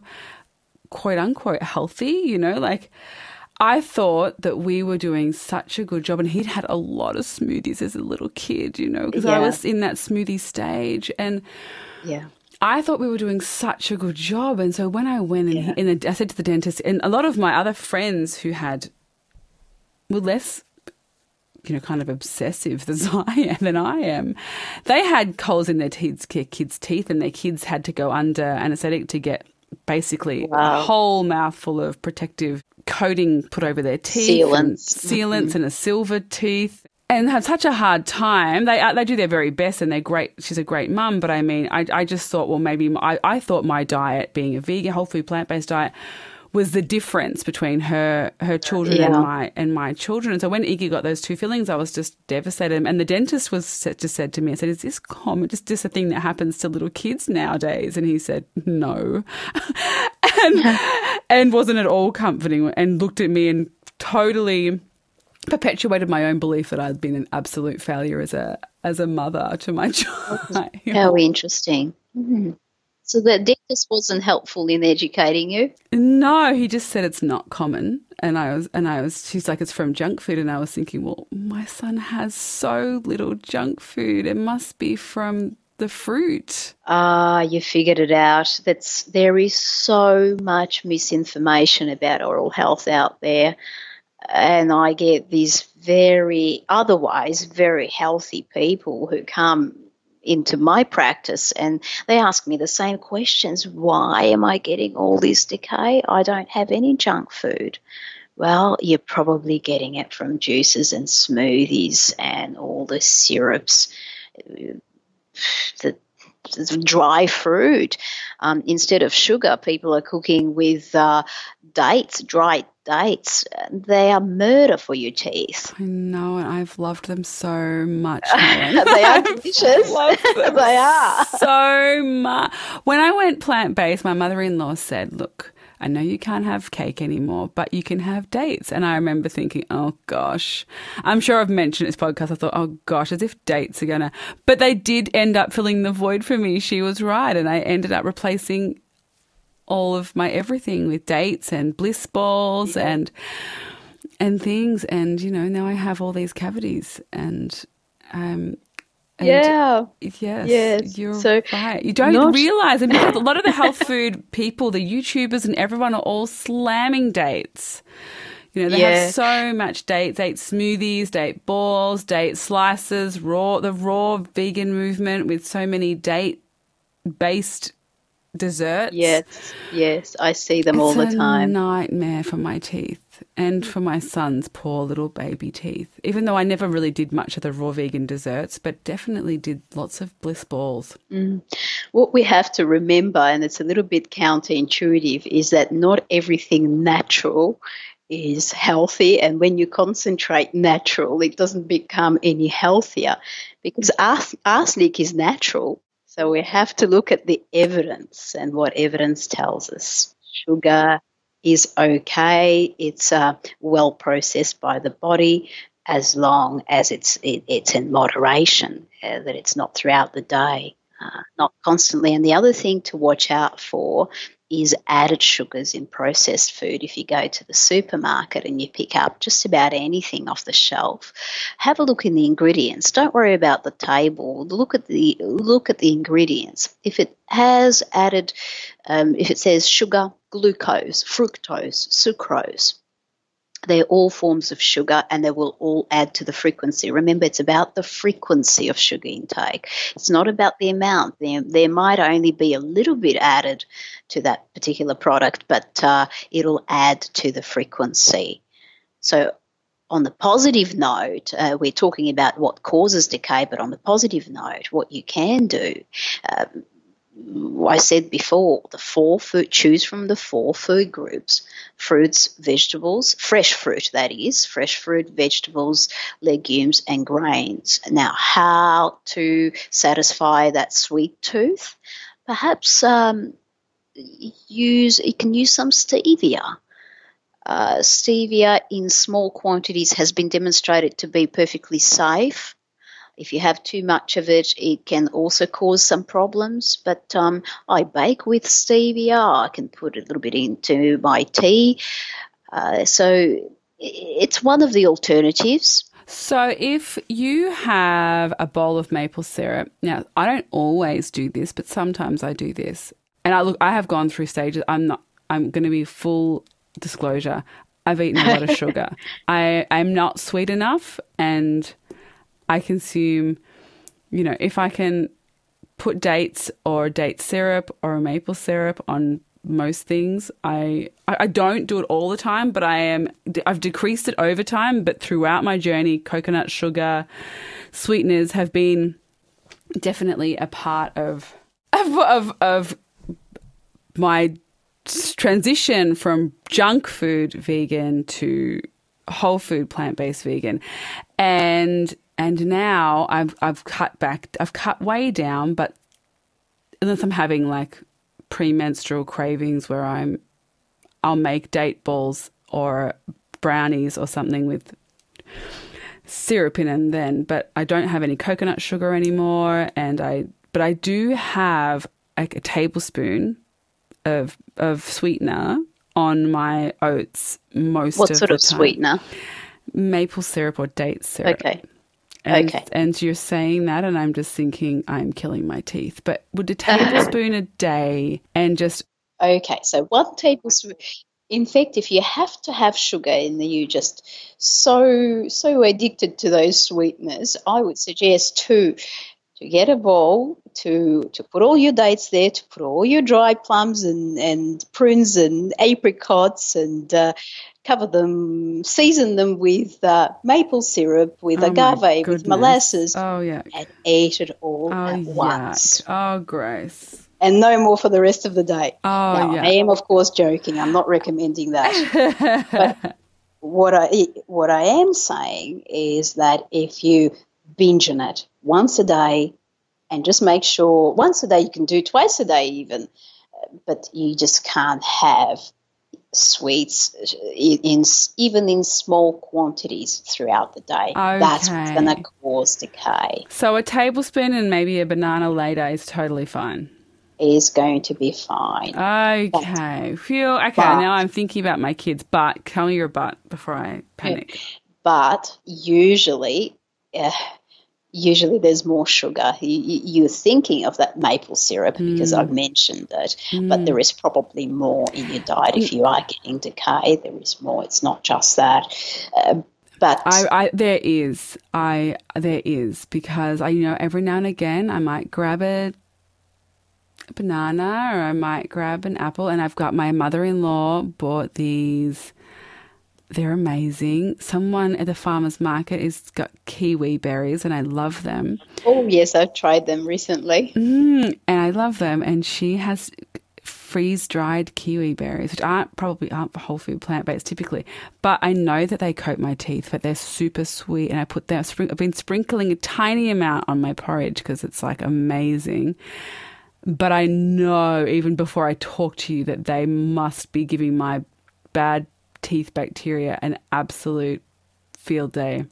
quote unquote healthy, you know, like I thought that we were doing such a good job, and he'd had a lot of smoothies as a little kid, you know, because yeah. I was in that smoothie stage. And yeah. I thought we were doing such a good job. And so when I went and, yeah. and I said to the dentist, and a lot of my other friends who had were less you know, kind of obsessive as I am than I am. They had coals in their kids' kids' teeth, and their kids had to go under anaesthetic to get basically wow. a whole mouthful of protective coating put over their teeth, sealants, and sealants, mm-hmm. and a silver teeth and had such a hard time. They uh, they do their very best, and they're great. She's a great mum, but I mean, I I just thought, well, maybe I I thought my diet, being a vegan, whole food, plant based diet, was the difference between her her children yeah. and my and my children. And so when Iggy got those two fillings, I was just devastated. And the dentist was just said to me, I said, "Is this common? Just just a thing that happens to little kids nowadays?" And he said, "No," and and wasn't at all comforting. And looked at me and totally perpetuated my own belief that I'd been an absolute failure as a as a mother to my child. How interesting. Mm-hmm. So the dentist wasn't helpful in educating you. No, he just said it's not common, and I was and I was. She's like, it's from junk food, and I was thinking, well, my son has so little junk food. It must be from the fruit. Ah, you figured it out. That's there is so much misinformation about oral health out there and I get these very otherwise very healthy people who come into my practice and they ask me the same questions why am I getting all this decay? I don't have any junk food. Well, you're probably getting it from juices and smoothies and all the syrups, uh, the, the dry fruit. Um, instead of sugar, people are cooking with uh, dates, dried dates. They are murder for your teeth. I know, and I've loved them so much. they are delicious. they are so much. When I went plant based, my mother in law said, "Look." I know you can't have cake anymore, but you can have dates. And I remember thinking, oh gosh, I'm sure I've mentioned this podcast. I thought, oh gosh, as if dates are going to, but they did end up filling the void for me. She was right. And I ended up replacing all of my everything with dates and bliss balls yeah. and, and things. And, you know, now I have all these cavities and, um, and yeah. Yes. Yes. You're so right. You don't not- realize because a lot of the health food people, the YouTubers and everyone are all slamming dates. You know, they yeah. have so much dates, date smoothies, date balls, date slices, raw the raw vegan movement with so many date based desserts. Yes, yes, I see them it's all the time. nightmare for my teeth and for my son's poor little baby teeth. Even though I never really did much of the raw vegan desserts, but definitely did lots of bliss balls. Mm. What we have to remember, and it's a little bit counterintuitive, is that not everything natural is healthy and when you concentrate natural it doesn't become any healthier because arsenic is natural so we have to look at the evidence and what evidence tells us. Sugar is okay. It's uh, well processed by the body as long as it's it, it's in moderation, uh, that it's not throughout the day, uh, not constantly. And the other thing to watch out for is added sugars in processed food. If you go to the supermarket and you pick up just about anything off the shelf, have a look in the ingredients. Don't worry about the table. Look at the look at the ingredients. If it has added, um, if it says sugar, glucose, fructose, sucrose, they're all forms of sugar and they will all add to the frequency. Remember, it's about the frequency of sugar intake. It's not about the amount. There, there might only be a little bit added to that particular product, but uh, it'll add to the frequency. So, on the positive note, uh, we're talking about what causes decay, but on the positive note, what you can do. Um, I said before, the four food, choose from the four food groups fruits, vegetables, fresh fruit, that is, fresh fruit, vegetables, legumes, and grains. Now, how to satisfy that sweet tooth? Perhaps um, use, you can use some stevia. Uh, stevia in small quantities has been demonstrated to be perfectly safe if you have too much of it, it can also cause some problems. But um, I bake with stevia. I can put a little bit into my tea. Uh, so it's one of the alternatives. So, if you have a bowl of maple syrup, now I don't always do this, but sometimes I do this. And I look, I have gone through stages. I'm not. I'm going to be full disclosure. I've eaten a lot of sugar. I I'm not sweet enough, and I consume, you know, if I can put dates or date syrup or a maple syrup on most things. I I don't do it all the time, but I am I've decreased it over time, but throughout my journey coconut sugar sweeteners have been definitely a part of of of, of my transition from junk food vegan to whole food plant-based vegan. And and now I've I've cut back. I've cut way down, but unless I'm having like premenstrual cravings where I'm, I'll make date balls or brownies or something with syrup in them then. But I don't have any coconut sugar anymore, and I but I do have like a tablespoon of of sweetener on my oats most what of sort of time. sweetener maple syrup or date syrup okay and, okay. And you're saying that, and I'm just thinking, I'm killing my teeth. But would a tablespoon a day and just. Okay, so one tablespoon. In fact, if you have to have sugar in and you just so so addicted to those sweeteners, I would suggest two to get a bowl to to put all your dates there, to put all your dried plums and, and prunes and apricots and uh, cover them, season them with uh, maple syrup, with oh agave, with molasses. Oh yeah, and eat it all oh, at once. Oh, gross. And no more for the rest of the day. Oh now, yeah. I am of course joking. I'm not recommending that. but what I what I am saying is that if you binge on it once a day, and just make sure once a day you can do twice a day even, but you just can't have sweets in, in even in small quantities throughout the day. Okay. That's what's going to cause decay. So a tablespoon and maybe a banana later is totally fine. Is going to be fine. Okay. Phew. Okay. But- now I'm thinking about my kids. But tell me your butt before I panic. but usually, uh, usually there's more sugar. You, you're thinking of that maple syrup because Mm. I've mentioned it, but there is probably more in your diet. If you are getting decay, there is more. It's not just that. Uh, but I, I there is I there is because I you know every now and again I might grab a, a banana or I might grab an apple and I've got my mother-in-law bought these they're amazing. Someone at the farmers market has got kiwi berries and I love them. oh yes, I've tried them recently. Mm, and I love them. And she has freeze dried kiwi berries, which aren't probably aren't for whole food plant based typically, but I know that they coat my teeth, but they're super sweet. And I put them, I've been sprinkling a tiny amount on my porridge because it's like amazing. But I know even before I talk to you that they must be giving my bad teeth bacteria an absolute field day.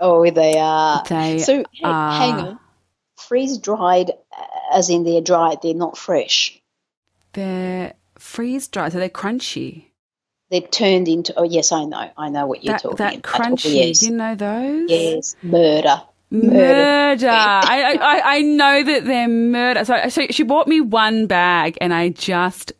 Oh, they are. They so are- hang on, freeze dried, uh, as in they're dried. They're not fresh. They're freeze dried, so they're crunchy. They're turned into. Oh yes, I know. I know what you're that talking that about. Oh, crunchy. yes. You know those? Yes, murder. Murder. I, I I- I know that they're murder. So so she bought me one bag, and I just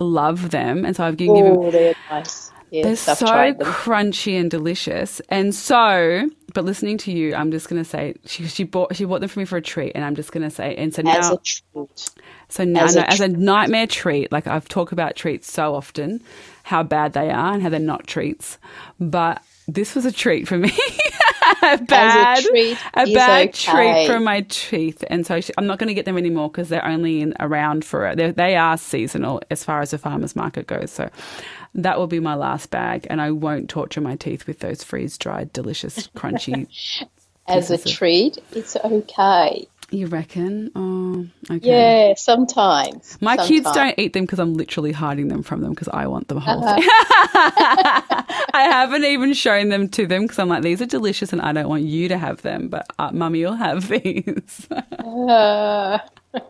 love them, and so I've given. Oh, they're nice. They're I've so tried them. crunchy and delicious, and so. But listening to you, I'm just gonna say she she bought she bought them for me for a treat, and I'm just gonna say, and so As now a treat. so now as as a a, as a nightmare treat, like I've talked about treats so often, how bad they are and how they're not treats. But this was a treat for me. a bad, treat a bad okay. treat for my teeth. And so she, I'm not going to get them anymore because they're only in around for it. They're, they are seasonal as far as the farmers market goes. So that will be my last bag, and I won't torture my teeth with those freeze dried, delicious, crunchy. As a treat, it's okay. You reckon? Oh, okay. Yeah, sometimes. My sometimes. kids don't eat them because I'm literally hiding them from them because I want the whole thing. I haven't even shown them to them because I'm like, these are delicious and I don't want you to have them, but uh, mummy will have these. Uh,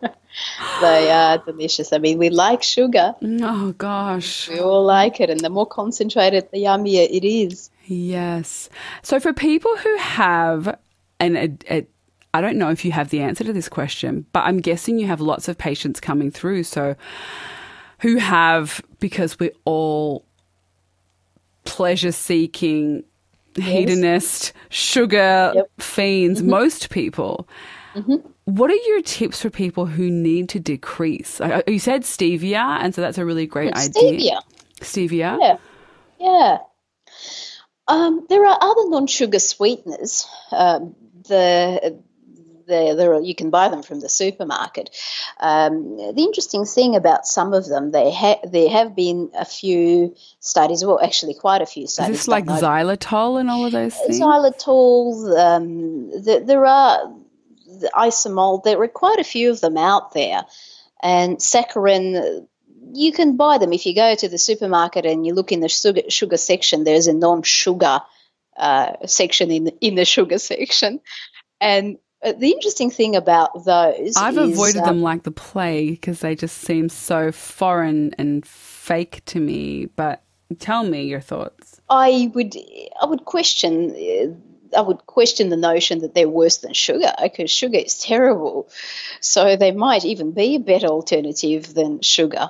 they are delicious. I mean, we like sugar. oh, gosh. We all like it, and the more concentrated, the yummier it is. Yes. So for people who have, and a, a, I don't know if you have the answer to this question, but I'm guessing you have lots of patients coming through. So who have, because we're all pleasure seeking, hedonist, sugar Yep. fiends, most people. What are your tips for people who need to decrease? You said stevia, and so that's a really great idea. Stevia. Stevia. Yeah. Yeah. Um, there are other non-sugar sweeteners. Um, the the there are, you can buy them from the supermarket. Um, the interesting thing about some of them, they ha- there have been a few studies. Well, actually, quite a few studies. Is this like xylitol and all of those things? xylitol. Um, the, there are the isomalt. There are quite a few of them out there, and saccharin. You can buy them if you go to the supermarket and you look in the sugar, sugar section. There's a non-sugar uh, section in the, in the sugar section, and the interesting thing about those, I've is, avoided um, them like the plague because they just seem so foreign and fake to me. But tell me your thoughts. I would I would question uh, I would question the notion that they're worse than sugar because sugar is terrible. So they might even be a better alternative than sugar.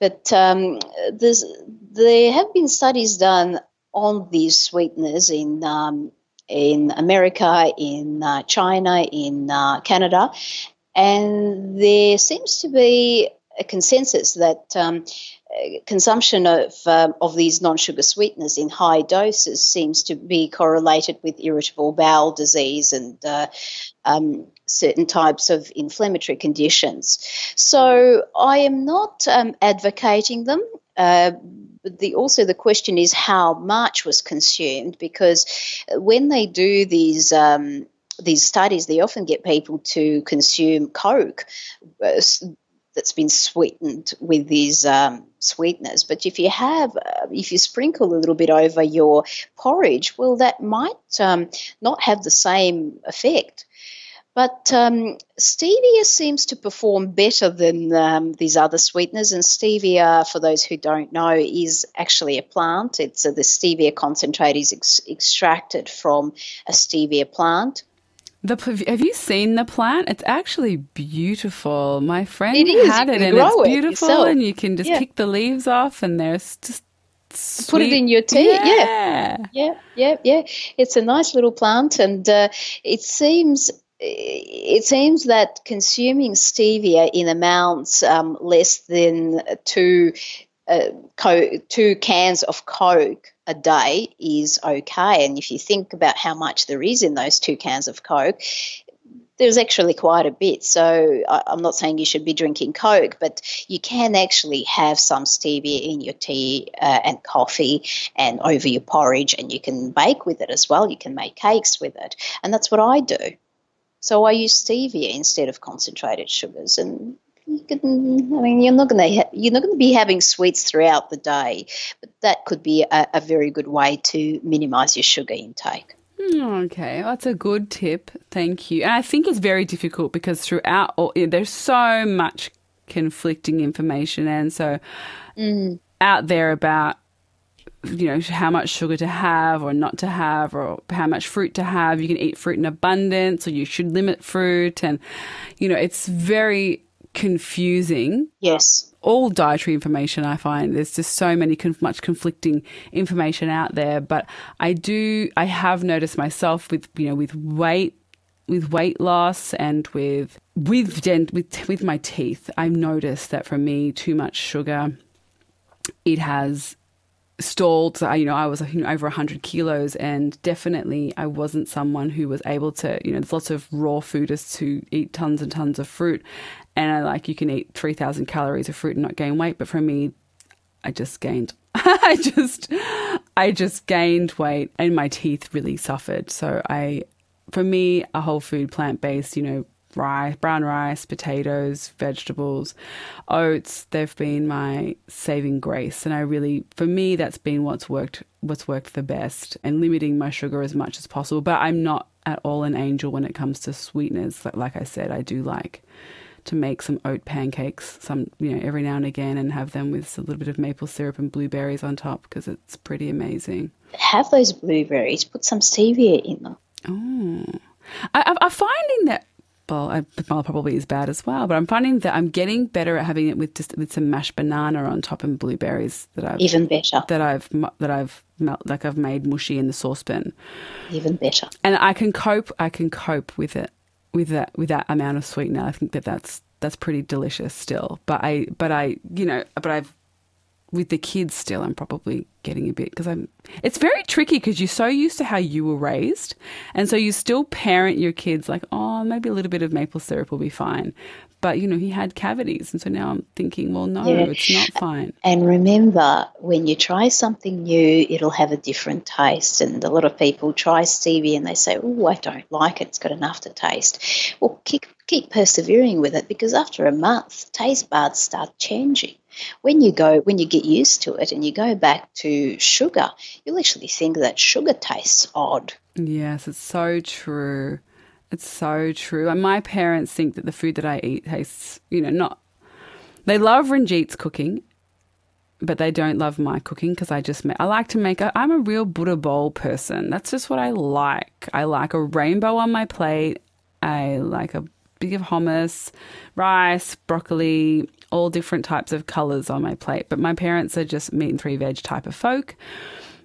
But um, there's there have been studies done on these sweeteners in um, in America, in uh, China, in uh, Canada, and there seems to be a consensus that um, consumption of um, of these non-sugar sweeteners in high doses seems to be correlated with irritable bowel disease and uh, um, certain types of inflammatory conditions. So I am not um, advocating them. Uh, but the, also, the question is how much was consumed because when they do these these studies, they often get people to consume Coke. Uh, that's been sweetened with these um, sweeteners. But if you have, uh, if you sprinkle a little bit over your porridge, well, that might um, not have the same effect. But um, stevia seems to perform better than um, these other sweeteners. And stevia, for those who don't know, is actually a plant. It's uh, the stevia concentrate is ex- extracted from a stevia plant. The, have you seen the plant? It's actually beautiful. My friend It had it, and it's beautiful, yourself. and you can just Yeah. pick the leaves off, and there's just Put it in your tea, yeah. yeah. Yeah, yeah, yeah. It's a nice little plant, and uh, it seems it seems that consuming stevia in amounts um, less than two uh, co- two cans of Coke a day is okay. And if you think about how much there is in those two cans of Coke, there's actually quite a bit. So I, I'm not saying you should be drinking Coke, but you can actually have some stevia in your tea uh, and coffee and over your porridge, and you can bake with it as well. You can make cakes with it, and that's what I do. So I use stevia instead of concentrated sugars, and you can. I mean, you're not going to ha- you're not going to be having sweets throughout the day, but that could be a, a very good way to minimise your sugar intake. Mm, Okay, that's a good tip. Thank you. And I think it's very difficult because throughout, all, there's so much conflicting information, and so out there about you know how much sugar to have or not to have or how much fruit to have. You can eat fruit in abundance or you should limit fruit. And you know it's very confusing. Yes. all dietary information I find there's just so many conf- much conflicting information out there. But I do I have noticed myself with you know with weight with weight loss and with with dent with with my teeth I've noticed that for me too much sugar it has stalled. You know, I was you know, over 100 kilos, and definitely I wasn't someone who was able to, you know, there's lots of raw foodists who eat tons and tons of fruit. And I like, you can eat 3,000 calories of fruit and not gain weight. But for me, I just gained. I just, I just gained weight, and my teeth really suffered. So I, for me, a whole food, plant based, you know, rice, brown rice, potatoes, vegetables, oats. They've been my saving grace, and I really, for me, that's been what's worked, what's worked the best, and limiting my sugar as much as possible. But I'm not at all an angel when it comes to sweeteners. Like, like I said, I do like to make some oat pancakes some you know every now and again and have them with a little bit of maple syrup and blueberries on top because it's pretty amazing Have those blueberries. Put some stevia in them. oh I, i'm finding that well, I, probably is bad as well, but I'm finding that I'm getting better at having it with just with some mashed banana on top and blueberries that I've Even better. that I've that I've melt, like I've made mushy in the saucepan, Even better. and I can cope. I can cope with it with that with that amount of sweetener. I think that that's that's pretty delicious still. But I but I you know but I've with the kids still I'm probably getting a bit because I'm it's very tricky because you're so used to how you were raised and so you still parent your kids like oh maybe a little bit of maple syrup will be fine but you know he had cavities and so now I'm thinking well no Yeah. it's not fine And remember, when you try something new, it'll have a different taste. And a lot of people try stevia and they say, Oh, I don't like it. It's got enough to taste. Well, keep, keep persevering with it because after a month, taste buds start changing. When you go, when you get used to it and you go back to sugar, you'll actually think that sugar tastes odd. Yes, it's so true. It's so true. And my parents think that the food that I eat tastes, you know, not. They love Ranjit's cooking, but they don't love my cooking because I just make. I like to make. A, I'm a real Buddha bowl person. That's just what I like. I like a rainbow on my plate. I like a bit of hummus, rice, broccoli, all different types of colors on my plate. But my parents are just meat and three veg type of folk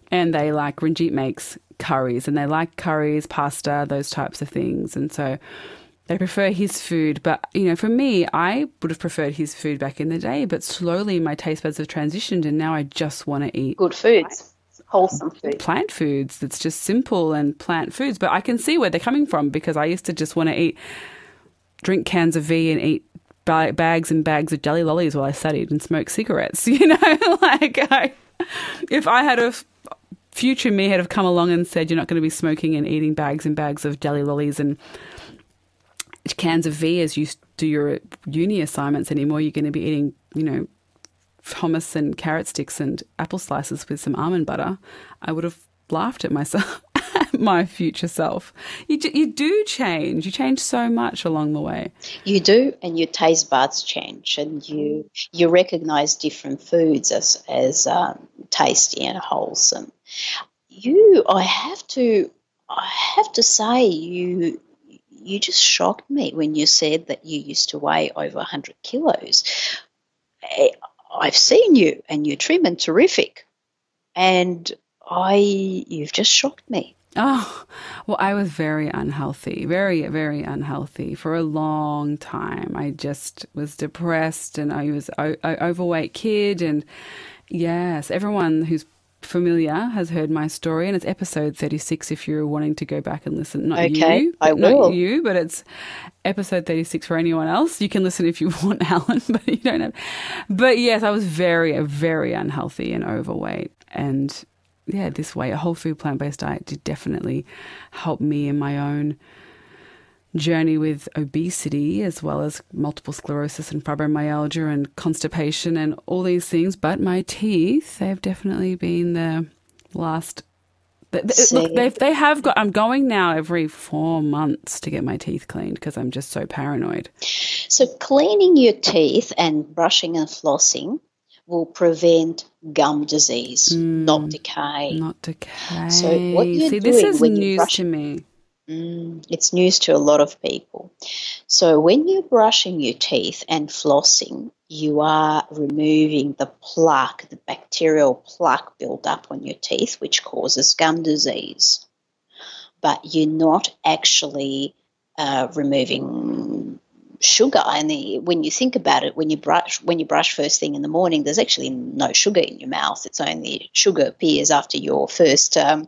and they like Ranjit makes curries and they like curries, pasta, those types of things. And so they prefer his food. But, you know, for me, I would have preferred his food back in the day, but slowly my taste buds have transitioned and now I just want to eat Good foods, wholesome food. plant foods that's just simple and plant foods. But I can see where they're coming from because I used to just want to eat, drink cans of V and eat ba- bags and bags of jelly lollies while I studied and smoked cigarettes. You know, like I, if I had a future me had have come along and said you're not going to be smoking and eating bags and bags of jelly lollies and cans of V as you do your uni assignments anymore. You're going to be eating, you know, hummus and carrot sticks and apple slices with some almond butter. I would have laughed at myself, my future self. You, you do change. You change so much along the way. You do, and your taste buds change, and you you recognize different foods as as um, tasty and wholesome. You, I have to, I have to say, you you just shocked me when you said that you used to weigh over 100 kilos. Eh, I've seen you and you're trim and terrific. And I, you've just shocked me. Oh, well, I was very unhealthy, very, very unhealthy for a long time. I just was depressed and I was an overweight kid. And yes, everyone who's familiar has heard my story, and it's episode 36 if you're wanting to go back and listen. Not okay, you, I will. Not you, but it's episode 36 for anyone else. You can listen if you want, Alan, but you don't have. But yes, I was very, very unhealthy and overweight. And yeah, this way, a whole food plant based diet did definitely help me in my own journey with obesity as well as multiple sclerosis and fibromyalgia and constipation and all these things. But my teeth, they've definitely been the last. They, look, they they have got. I'm going now every four months to get my teeth cleaned because I'm just so paranoid. So cleaning your teeth and brushing and flossing will prevent gum disease, mm, not decay. Not decay. So what you're See, doing this is when news you brush, to me. Mm, it's news to a lot of people. So, when you're brushing your teeth and flossing, you are removing the plaque, the bacterial plaque built up on your teeth, which causes gum disease. But you're not actually uh, removing sugar and the, when you think about it when you brush when you brush first thing in the morning there's actually no sugar in your mouth it's only sugar appears after your first um,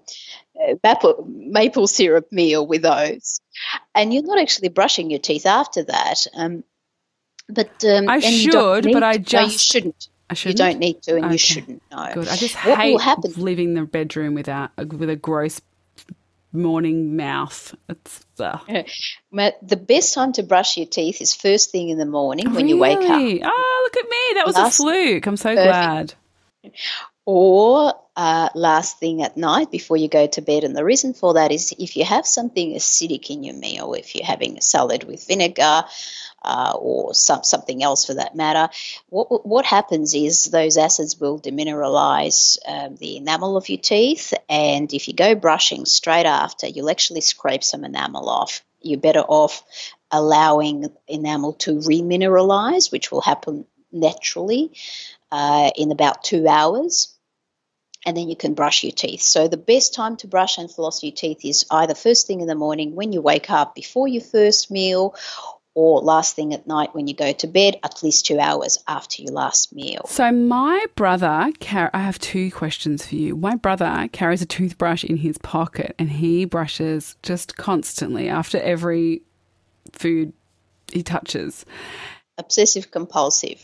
maple, maple syrup meal with those. And you're not actually brushing your teeth after that. Um, but um, I should, but I just no, you shouldn't. I shouldn't. You don't need to, and okay. you shouldn't. No. Good. I just what hate will happen? leaving the bedroom without with a gross morning mouth. It's uh. the best time to brush your teeth is first thing in the morning when really? you wake up. Oh, look at me! That was Last, a fluke. I'm so perfect. glad or uh, last thing at night before you go to bed. And the reason for that is if you have something acidic in your meal, if you're having a salad with vinegar, uh, or some, something else for that matter, what, what happens is those acids will demineralize um, the enamel of your teeth. And if you go brushing straight after, you'll actually scrape some enamel off. You're better off allowing enamel to remineralize, which will happen naturally uh, in about two hours and then you can brush your teeth. So the best time to brush and floss your teeth is either first thing in the morning when you wake up before your first meal or last thing at night when you go to bed, at least two hours after your last meal. So, my brother, I have two questions for you. My brother carries a toothbrush in his pocket and he brushes just constantly after every food he touches obsessive compulsive.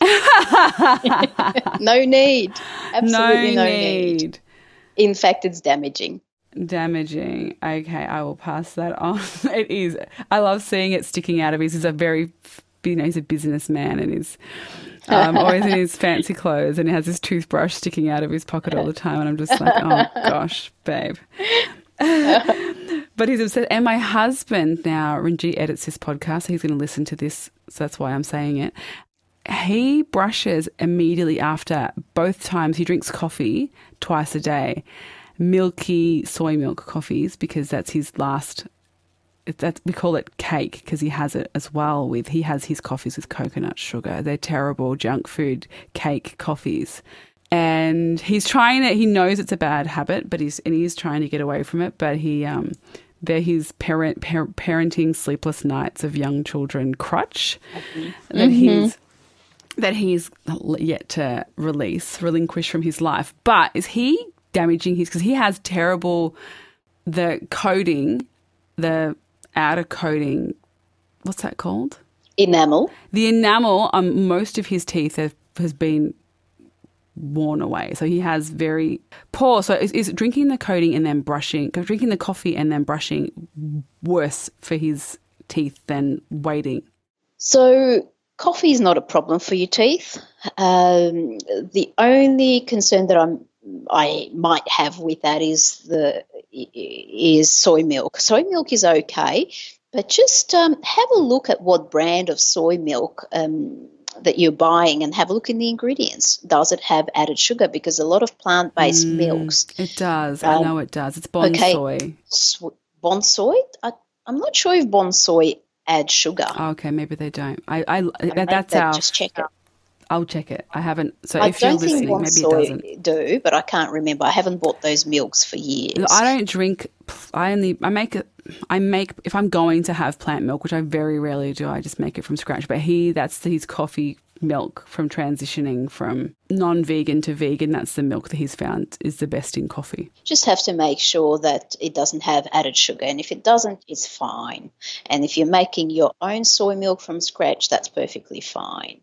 no need. Absolutely no, no need. need. In fact, it's damaging. Damaging. Okay, I will pass that on. It is. I love seeing it sticking out of his. He's a very, you know, he's a businessman and he's um, always in his fancy clothes and he has his toothbrush sticking out of his pocket all the time. And I'm just like, oh gosh, babe. but he's upset. And my husband now, Ranjit edits this podcast. So he's going to listen to this. So that's why I'm saying it. He brushes immediately after both times. He drinks coffee twice a day, milky soy milk coffees, because that's his last. That we call it cake because he has it as well with he has his coffees with coconut sugar. They're terrible junk food cake coffees and he's trying to. He knows it's a bad habit, but he's and he's trying to get away from it. But he, um, they're his parent par- parenting sleepless nights of young children crutch mm-hmm. that he's that he's yet to release, relinquish from his life. But is he damaging his? Because he has terrible the coating, the outer coating. What's that called? Enamel. The enamel on most of his teeth have, has been worn away. So he has very poor. So is, is, drinking the coating and then brushing, drinking the coffee and then brushing worse for his teeth than waiting? So, coffee is not a problem for your teeth. Um, the only concern that I'm I might have with that is the is soy milk. Soy milk is okay, but just um, have a look at what brand of soy milk um, that you're buying and have a look in the ingredients. Does it have added sugar? Because a lot of plant based mm, milks. It does. Um, I know it does. It's bon okay, Bonsoy? I, am not sure if Bonsoy adds sugar. okay, maybe they don't. I, I, I that's our. Just check it. I'll check it. I haven't. So I if you're listening, maybe it doesn't. Do, but I can't remember. I haven't bought those milks for years. I don't drink. I only. I make it. I make if I'm going to have plant milk, which I very rarely do. I just make it from scratch. But he, that's his coffee milk from transitioning from non-vegan to vegan. That's the milk that he's found is the best in coffee. Just have to make sure that it doesn't have added sugar, and if it doesn't, it's fine. And if you're making your own soy milk from scratch, that's perfectly fine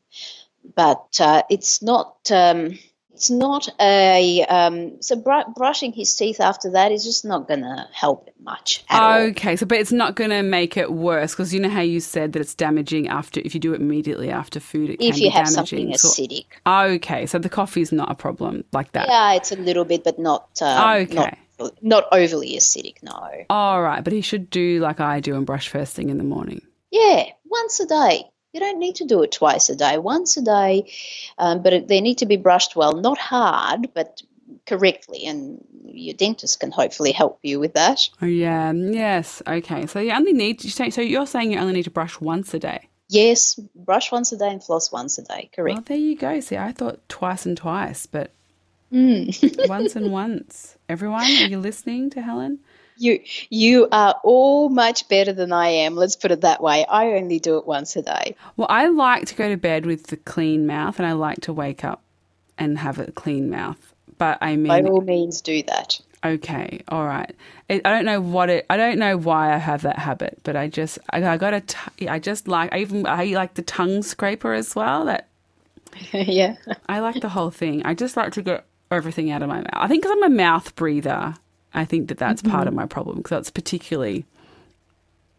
but uh, it's not. Um, it's not a um, so br- brushing his teeth after that is just not going to help it much. okay, all. so but it's not going to make it worse because you know how you said that it's damaging after if you do it immediately after food. It if you have damaging. something acidic. So, okay, so the coffee is not a problem like that. Yeah, it's a little bit, but not. Um, okay. Not, not overly acidic, no. All right, but he should do like I do and brush first thing in the morning. Yeah, once a day. You don't need to do it twice a day, once a day, um, but it, they need to be brushed well, not hard, but correctly, and your dentist can hopefully help you with that. Oh yeah, yes, okay. So you only need to say, so you're saying you only need to brush once a day. Yes, brush once a day and floss once a day. Correct. Well, there you go. See, I thought twice and twice, but mm. once and once. Everyone, are you listening to Helen? You you are all much better than I am. Let's put it that way. I only do it once a day. Well, I like to go to bed with the clean mouth, and I like to wake up and have a clean mouth. But I mean, by all means, do that. Okay, all right. It, I don't know what it. I don't know why I have that habit, but I just I, I got a. T- I just like I even I like the tongue scraper as well. That yeah, I like the whole thing. I just like to get everything out of my mouth. I think because I'm a mouth breather. I think that that's mm-hmm. part of mm-hmm. my problem because that's particularly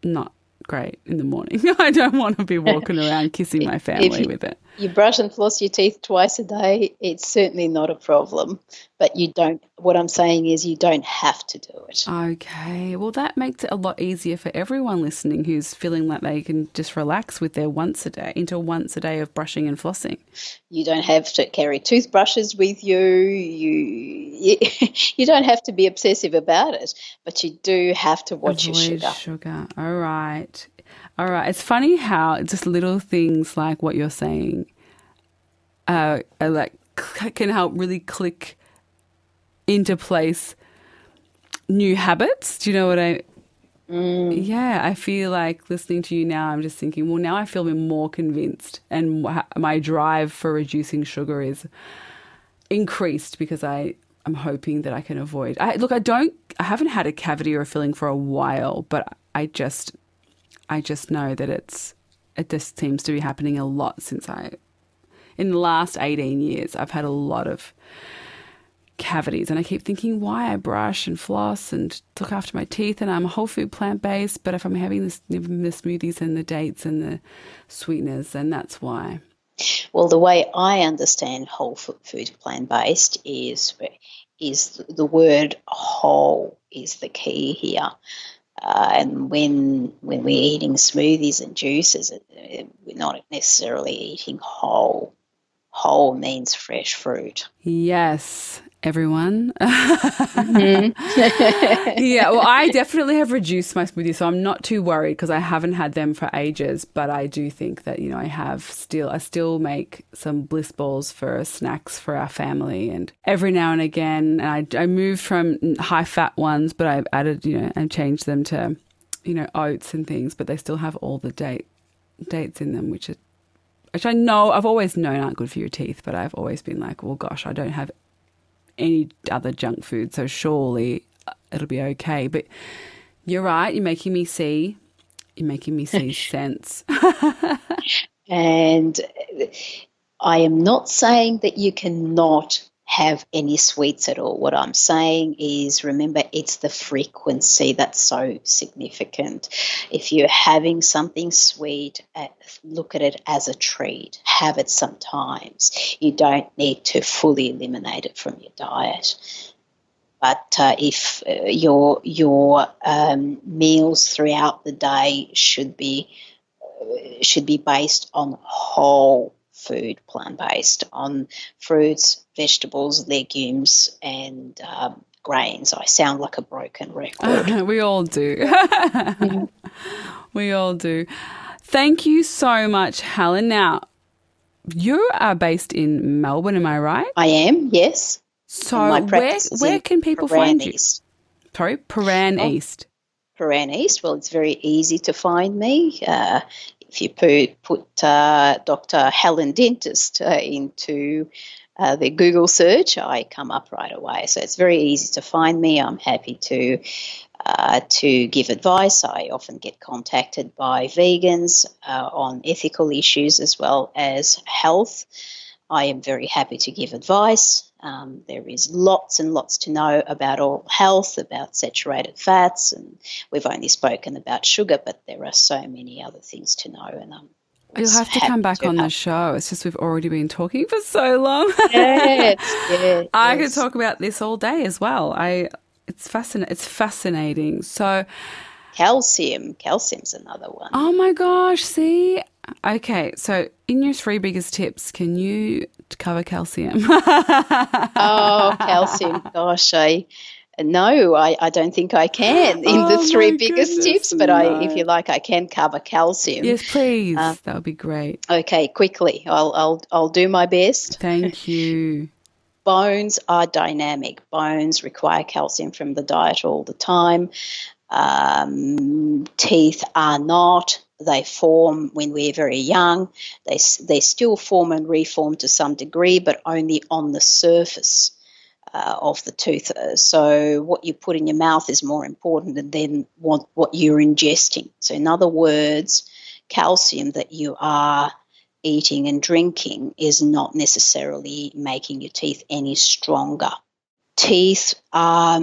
not great in the morning. I don't want to be walking around kissing my family you, with it. You brush and floss your teeth twice a day, it's certainly not a problem. But you don't, what I'm saying is, you don't have to do it. Okay. Well, that makes it a lot easier for everyone listening who's feeling like they can just relax with their once a day, into once a day of brushing and flossing. You don't have to carry toothbrushes with you. You, you, you don't have to be obsessive about it, but you do have to watch Avoid your sugar. Sugar. All right. All right. It's funny how just little things like what you're saying uh, like can help really click into place new habits. Do you know what I? Mm. Yeah, I feel like listening to you now. I'm just thinking, well, now I feel more convinced, and my drive for reducing sugar is increased because I am hoping that I can avoid. I, look, I don't. I haven't had a cavity or a filling for a while, but I just, I just know that it's. It just seems to be happening a lot since I in the last 18 years, I've had a lot of cavities and I keep thinking why I brush and floss and look after my teeth and I'm whole food plant based but if I'm having this, the smoothies and the dates and the sweeteners then that's why well the way I understand whole food plant based is is the word whole is the key here uh, and when when we're eating smoothies and juices, we're not necessarily eating whole whole means fresh fruit. Yes, everyone. mm-hmm. yeah, well, I definitely have reduced my smoothies, so I'm not too worried because I haven't had them for ages. But I do think that you know I have still, I still make some bliss balls for snacks for our family, and every now and again, and I, I moved from high fat ones, but I've added, you know, and changed them to, you know, oats and things, but they still have all the date dates in them, which are which I know I've always known aren't good for your teeth, but I've always been like, well, gosh, I don't have any other junk food, so surely uh, it'll be okay. But you're right, you're making me see, you're making me see sense. and I am not saying that you cannot have any sweets at all. What I'm saying is remember, it's the frequency that's so significant. If you're having something sweet, uh, look at it as a treat. Have it sometimes. You don't need to fully eliminate it from your diet. But uh, if uh, your your um, meals throughout the day should be uh, should be based on whole food, plant based, on fruits, vegetables, legumes, and um, grains. I sound like a broken record. we all do. We all do. Thank you so much, Helen. Now, you are based in Melbourne, am I right? I am, yes. So, where, where can people find you? East. Sorry, Prahran oh. East. Prahran East. Well, it's very easy to find me. Uh, if you put, put uh, Dr. Helen Dentist uh, into uh, the Google search, I come up right away. So it's very easy to find me. I'm happy to uh, to give advice. I often get contacted by vegans uh, on ethical issues as well as health. I am very happy to give advice. Um, there is lots and lots to know about oral health, about saturated fats, and we've only spoken about sugar, but there are so many other things to know. And I'm You'll have to come back to on have. the show. It's just we've already been talking for so long. yes, yes, I yes. could talk about this all day as well. I it's fascinating. It's fascinating. So, calcium, calcium's another one. Oh my gosh! See, okay. So, in your three biggest tips, can you cover calcium? oh, calcium! Gosh, I no, I, I don't think I can in oh the three biggest goodness, tips, but no. I, if you like, I can cover calcium. Yes, please. Uh, that would be great. Okay, quickly. I'll, I'll, I'll do my best. Thank you. Bones are dynamic. Bones require calcium from the diet all the time. Um, teeth are not. They form when we're very young. They, they still form and reform to some degree, but only on the surface uh, of the tooth. So, what you put in your mouth is more important than what, what you're ingesting. So, in other words, calcium that you are eating and drinking is not necessarily making your teeth any stronger. Teeth are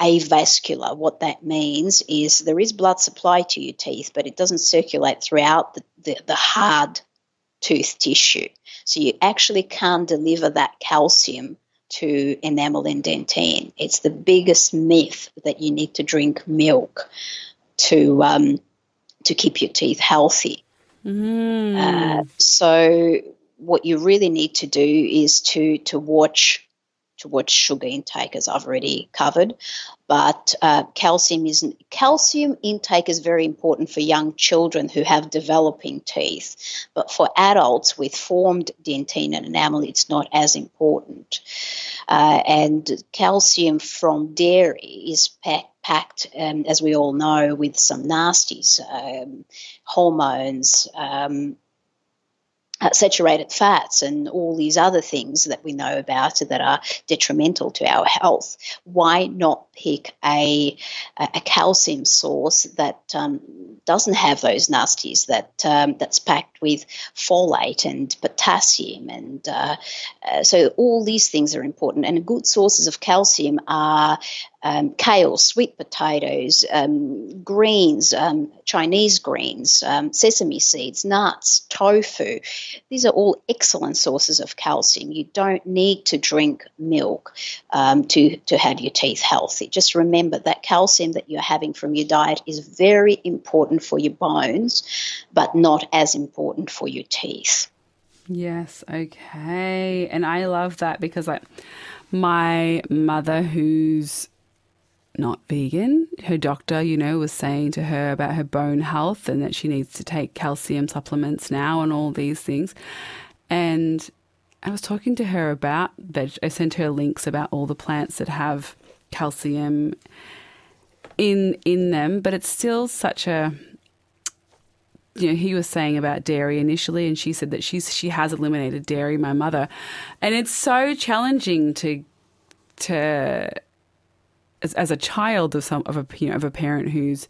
avascular. What that means is there is blood supply to your teeth, but it doesn't circulate throughout the, the, the hard tooth tissue. So you actually can't deliver that calcium to enamel and dentine. It's the biggest myth that you need to drink milk to um, to keep your teeth healthy. Mm. Uh, so what you really need to do is to to watch to watch sugar intake, as I've already covered. But uh, calcium is calcium intake is very important for young children who have developing teeth. But for adults with formed dentine and enamel, it's not as important. Uh, and calcium from dairy is packed packed, um, as we all know, with some nasties, um, hormones, um, uh, saturated fats and all these other things that we know about that are detrimental to our health. Why not pick a, a calcium source that um, doesn't have those nasties, that um, that's packed with folate and potassium, and uh, uh, so all these things are important. And good sources of calcium are um, kale, sweet potatoes, um, greens, um, Chinese greens, um, sesame seeds, nuts, tofu. These are all excellent sources of calcium. You don't need to drink milk um, to, to have your teeth healthy. Just remember that calcium that you're having from your diet is very important for your bones, but not as important for your teeth. Yes, okay. And I love that because like my mother who's not vegan. Her doctor, you know, was saying to her about her bone health and that she needs to take calcium supplements now and all these things. And I was talking to her about veg. I sent her links about all the plants that have calcium in in them, but it's still such a you know, he was saying about dairy initially, and she said that she's she has eliminated dairy. My mother, and it's so challenging to to as, as a child of some of a you know of a parent who's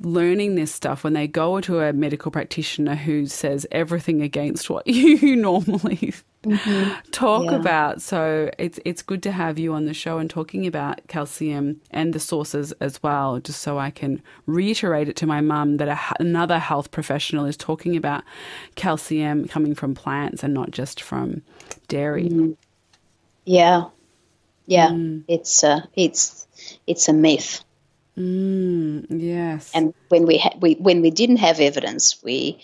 learning this stuff when they go to a medical practitioner who says everything against what you normally mm-hmm. talk yeah. about. So it's it's good to have you on the show and talking about calcium and the sources as well, just so I can reiterate it to my mum that a, another health professional is talking about calcium coming from plants and not just from dairy. Mm. Yeah, yeah, mm. it's a it's it's a myth. Mm, yes. And when we, ha- we when we didn't have evidence, we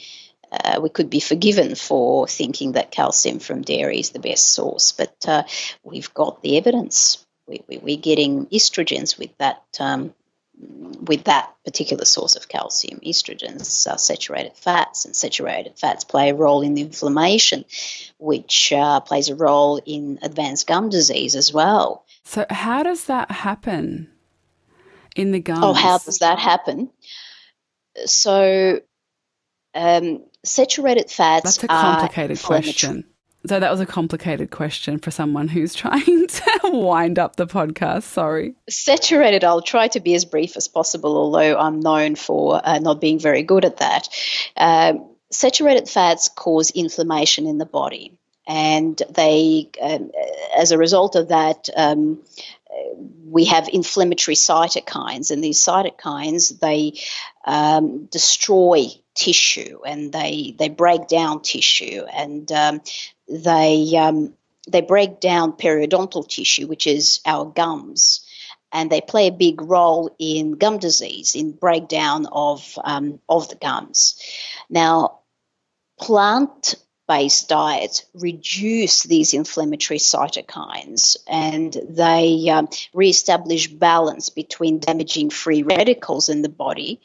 uh, we could be forgiven for thinking that calcium from dairy is the best source. But uh, we've got the evidence. We, we, we're getting estrogens with that um, with that particular source of calcium. Estrogens are saturated fats, and saturated fats play a role in inflammation, which uh, plays a role in advanced gum disease as well. So, how does that happen? In the gums? Oh, how does that happen? So, um, saturated fats. That's a complicated question. So that was a complicated question for someone who's trying to wind up the podcast. Sorry. Saturated, I'll try to be as brief as possible, although I'm known for uh, not being very good at that. Um, saturated fats cause inflammation in the body. And they, um, as a result of that, um, we have inflammatory cytokines, and these cytokines they um, destroy tissue and they they break down tissue and um, they um, they break down periodontal tissue, which is our gums, and they play a big role in gum disease, in breakdown of um, of the gums. Now, plant based diets reduce these inflammatory cytokines and they um, re-establish balance between damaging free radicals in the body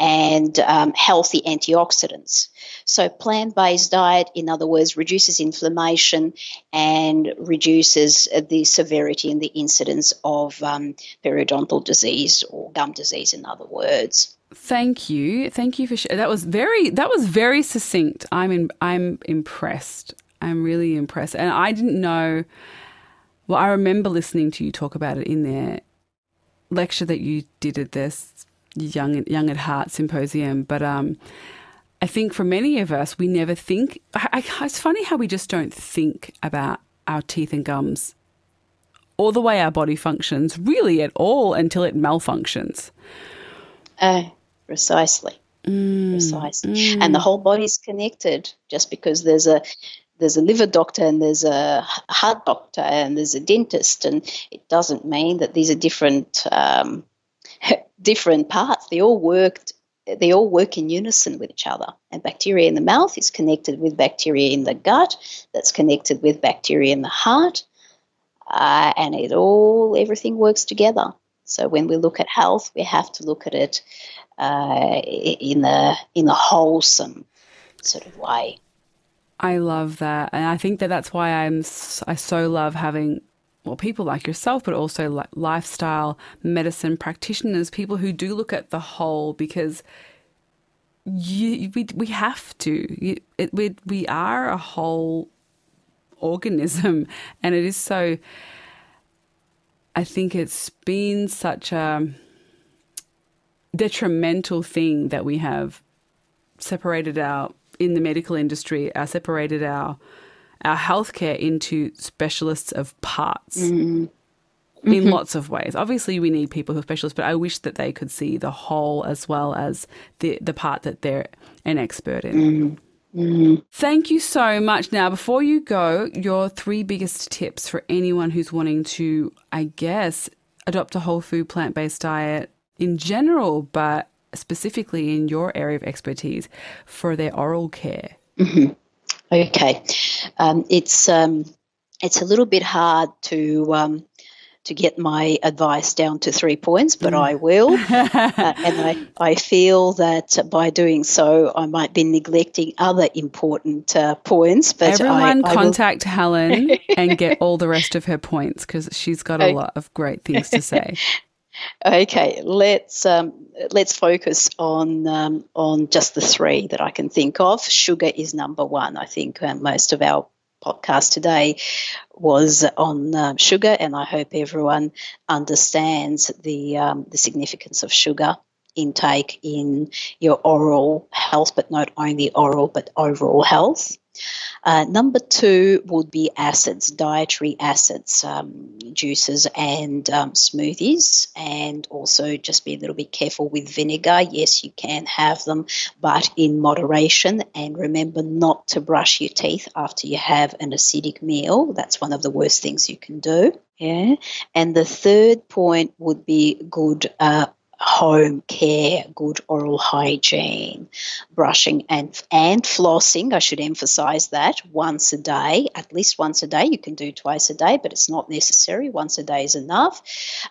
and um, healthy antioxidants. So, plant based diet, in other words, reduces inflammation and reduces the severity and the incidence of um, periodontal disease or gum disease, in other words. Thank you, thank you for sh- that. Was very that was very succinct. I'm in, I'm impressed. I'm really impressed, and I didn't know. Well, I remember listening to you talk about it in their lecture that you did at this young young at heart symposium, but um, I think for many of us, we never think. I, I, it's funny how we just don't think about our teeth and gums or the way our body functions really at all until it malfunctions. Uh, Precisely. Mm, Precisely. Mm. And the whole body's connected just because there's a there's a liver doctor and there's a heart doctor and there's a dentist and it doesn't mean that these are different um, different parts. They all worked they all work in unison with each other. And bacteria in the mouth is connected with bacteria in the gut, that's connected with bacteria in the heart, uh, and it all everything works together. So when we look at health, we have to look at it uh, in a in a wholesome sort of way. I love that, and I think that that's why I'm I so love having well people like yourself, but also like lifestyle medicine practitioners, people who do look at the whole because. You, we we have to. You, it, we we are a whole organism, and it is so. I think it's been such a detrimental thing that we have separated our in the medical industry, our separated our our healthcare into specialists of parts. Mm-hmm. In mm-hmm. lots of ways. Obviously, we need people who are specialists, but I wish that they could see the whole as well as the, the part that they're an expert in. Mm-hmm. Mm-hmm. Thank you so much. Now, before you go, your three biggest tips for anyone who's wanting to, I guess, adopt a whole food plant based diet, in general, but specifically in your area of expertise for their oral care? Mm-hmm. Okay, um, it's um, it's a little bit hard to um, to get my advice down to three points, but mm. I will. uh, and I, I feel that by doing so, I might be neglecting other important uh, points. But everyone I, I contact will... Helen and get all the rest of her points because she's got a lot of great things to say. Okay, let's um, let's focus on um, on just the three that I can think of. Sugar is number one. I think uh, most of our podcast today was on uh, sugar, and I hope everyone understands the um, the significance of sugar intake in your oral health, but not only oral, but overall health. Uh, number two would be acids, dietary acids, um, juices and um, smoothies, and also just be a little bit careful with vinegar. Yes, you can have them, but in moderation. And remember not to brush your teeth after you have an acidic meal. That's one of the worst things you can do. Yeah. And the third point would be good uh, home care, good oral hygiene, brushing and and flossing. I should emphasize that once a day, at least once a day. You can do twice a day, but it's not necessary. Once a day is enough.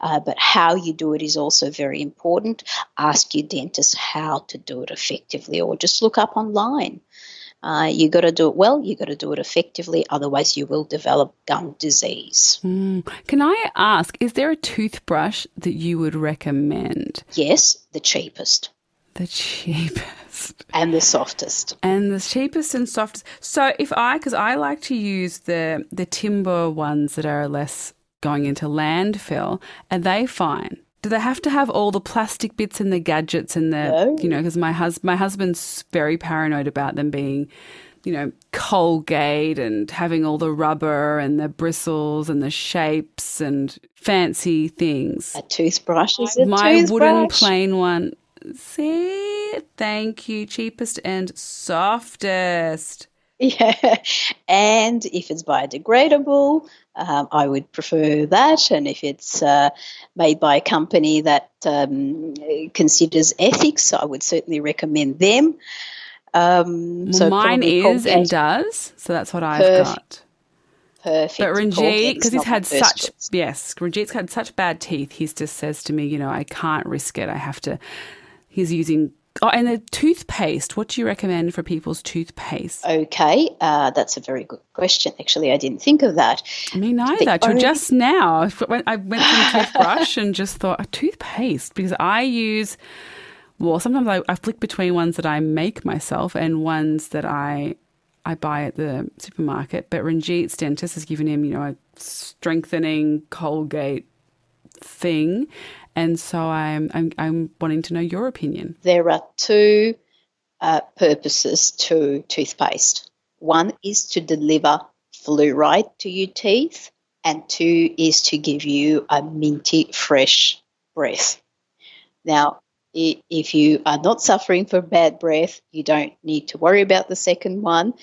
Uh, but how you do it is also very important. Ask your dentist how to do it effectively, or just look up online. Uh, you got to do it well. You got to do it effectively. Otherwise, you will develop gum disease. Mm. Can I ask, is there a toothbrush that you would recommend? Yes, the cheapest. The cheapest. And the softest. And the cheapest and softest. So if I, because I like to use the the timber ones that are less going into landfill, are they fine? Do they have to have all the plastic bits and the gadgets and the no. you know because my hus- my husband's very paranoid about them being you know Colgate and having all the rubber and the bristles and the shapes and fancy things. A toothbrush is a my toothbrush. wooden plain one. See, thank you, cheapest and softest. Yeah, and if it's biodegradable, um, I would prefer that. And if it's uh, made by a company that um, considers ethics, I would certainly recommend them. Um, so mine is and does, so that's what I've Perfect. got. Perfect. But Ranjit, because he's had such yes, Ranjit's had such bad teeth. He just says to me, you know, I can't risk it. I have to. He's using Oh, and the toothpaste. What do you recommend for people's toothpaste? Okay, uh, that's a very good question. Actually, I didn't think of that. Me neither. Only... Just now, I went, to from toothbrush and just thought a toothpaste because I use. Well, sometimes I, I flick between ones that I make myself and ones that I I buy at the supermarket. But Ranjit's dentist has given him, you know, a strengthening Colgate thing and so I'm, I'm, I'm wanting to know your opinion. There are two uh, purposes to toothpaste. One is to deliver fluoride to your teeth, and two is to give you a minty, fresh breath. Now, if you are not suffering from bad breath, you don't need to worry about the second one.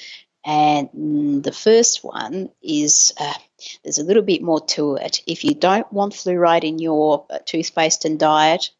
And the first one is uh, there's a little bit more to it. If you don't want fluoride in your uh, toothpaste and diet,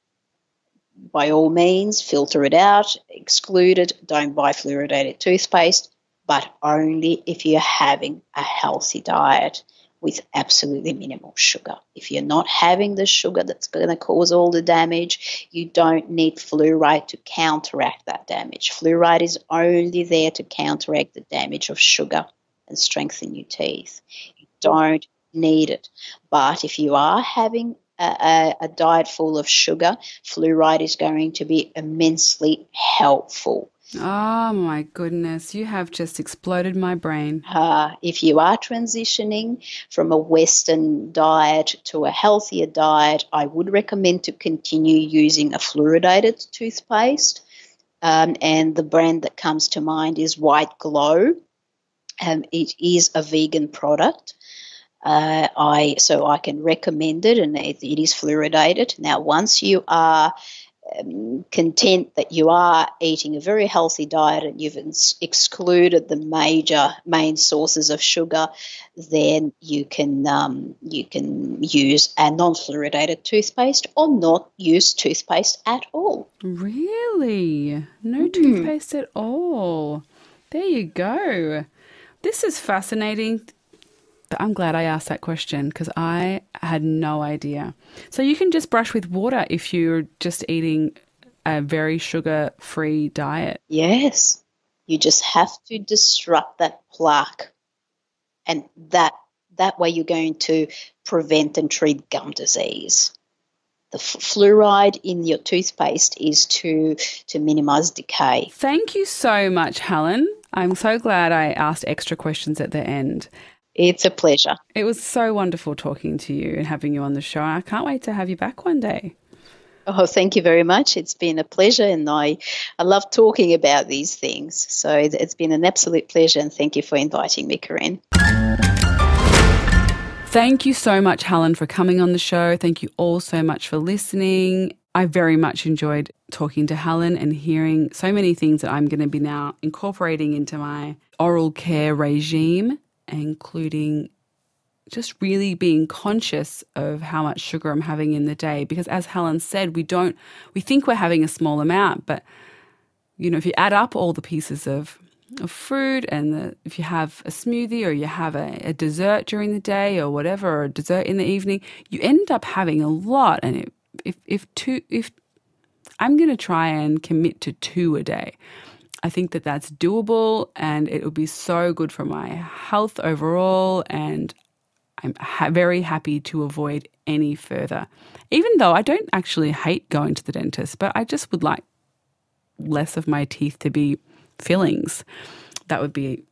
by all means, filter it out, exclude it, don't buy fluoridated toothpaste, but only if you're having a healthy diet with absolutely minimal sugar. If you're not having the sugar that's going to cause all the damage, you don't need fluoride to counteract that damage. Fluoride is only there to counteract the damage of sugar and strengthen your teeth. Don't need it. But if you are having a, a, a diet full of sugar, fluoride is going to be immensely helpful. Oh my goodness, you have just exploded my brain. Uh, if you are transitioning from a Western diet to a healthier diet, I would recommend to continue using a fluoridated toothpaste. Um, and the brand that comes to mind is White Glo. Um, it is a vegan product. Uh, I so I can recommend it, and it, it is fluoridated. Now, once you are um, content that you are eating a very healthy diet and you've ins- excluded the major main sources of sugar, then you can um, you can use a non-fluoridated toothpaste or not use toothpaste at all. Really, no mm. toothpaste at all. There you go. This is fascinating. I'm glad I asked that question because I had no idea. So you can just brush with water if you're just eating a very sugar free diet. Yes. You just have to disrupt that plaque. And that that way you're going to prevent and treat gum disease. The f- fluoride in your toothpaste is to to minimize decay. Thank you so much, Helen. I'm so glad I asked extra questions at the end. It's a pleasure. It was so wonderful talking to you and having you on the show. I can't wait to have you back one day. Oh, thank you very much. It's been a pleasure, and I, I love talking about these things. So it's been an absolute pleasure, and thank you for inviting me, Corinne. Thank you so much, Helen, for coming on the show. Thank you all so much for listening. I very much enjoyed talking to Helen and hearing so many things that I'm going to be now incorporating into my oral care regime, including just really being conscious of how much sugar I'm having in the day. Because as Helen said, we don't, we think we're having a small amount, but you know, if you add up all the pieces of, of fruit and the, if you have a smoothie or you have a, a dessert during the day or whatever, or a dessert in the evening, you end up having a lot. And it, if, if two, if I'm going to try and commit to two a day, I think that that's doable and it would be so good for my health overall. And I'm ha- very happy to avoid any further. Even though I don't actually hate going to the dentist, but I just would like less of my teeth to be fillings. That would be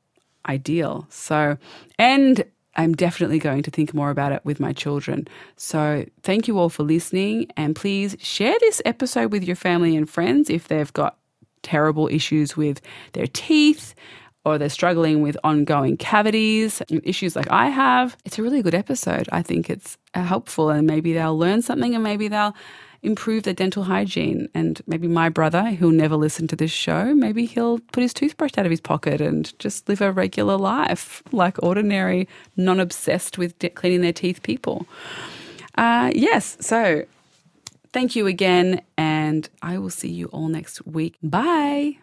ideal. So, and I'm definitely going to think more about it with my children. So, thank you all for listening. And please share this episode with your family and friends if they've got terrible issues with their teeth or they're struggling with ongoing cavities, issues like I have, it's a really good episode. I think it's uh, helpful and maybe they'll learn something and maybe they'll improve their dental hygiene. And maybe my brother, who'll never listen to this show, maybe he'll put his toothbrush out of his pocket and just live a regular life like ordinary, non obsessed with de- cleaning their teeth people. Uh, yes, so thank you again, and I will see you all next week. Bye.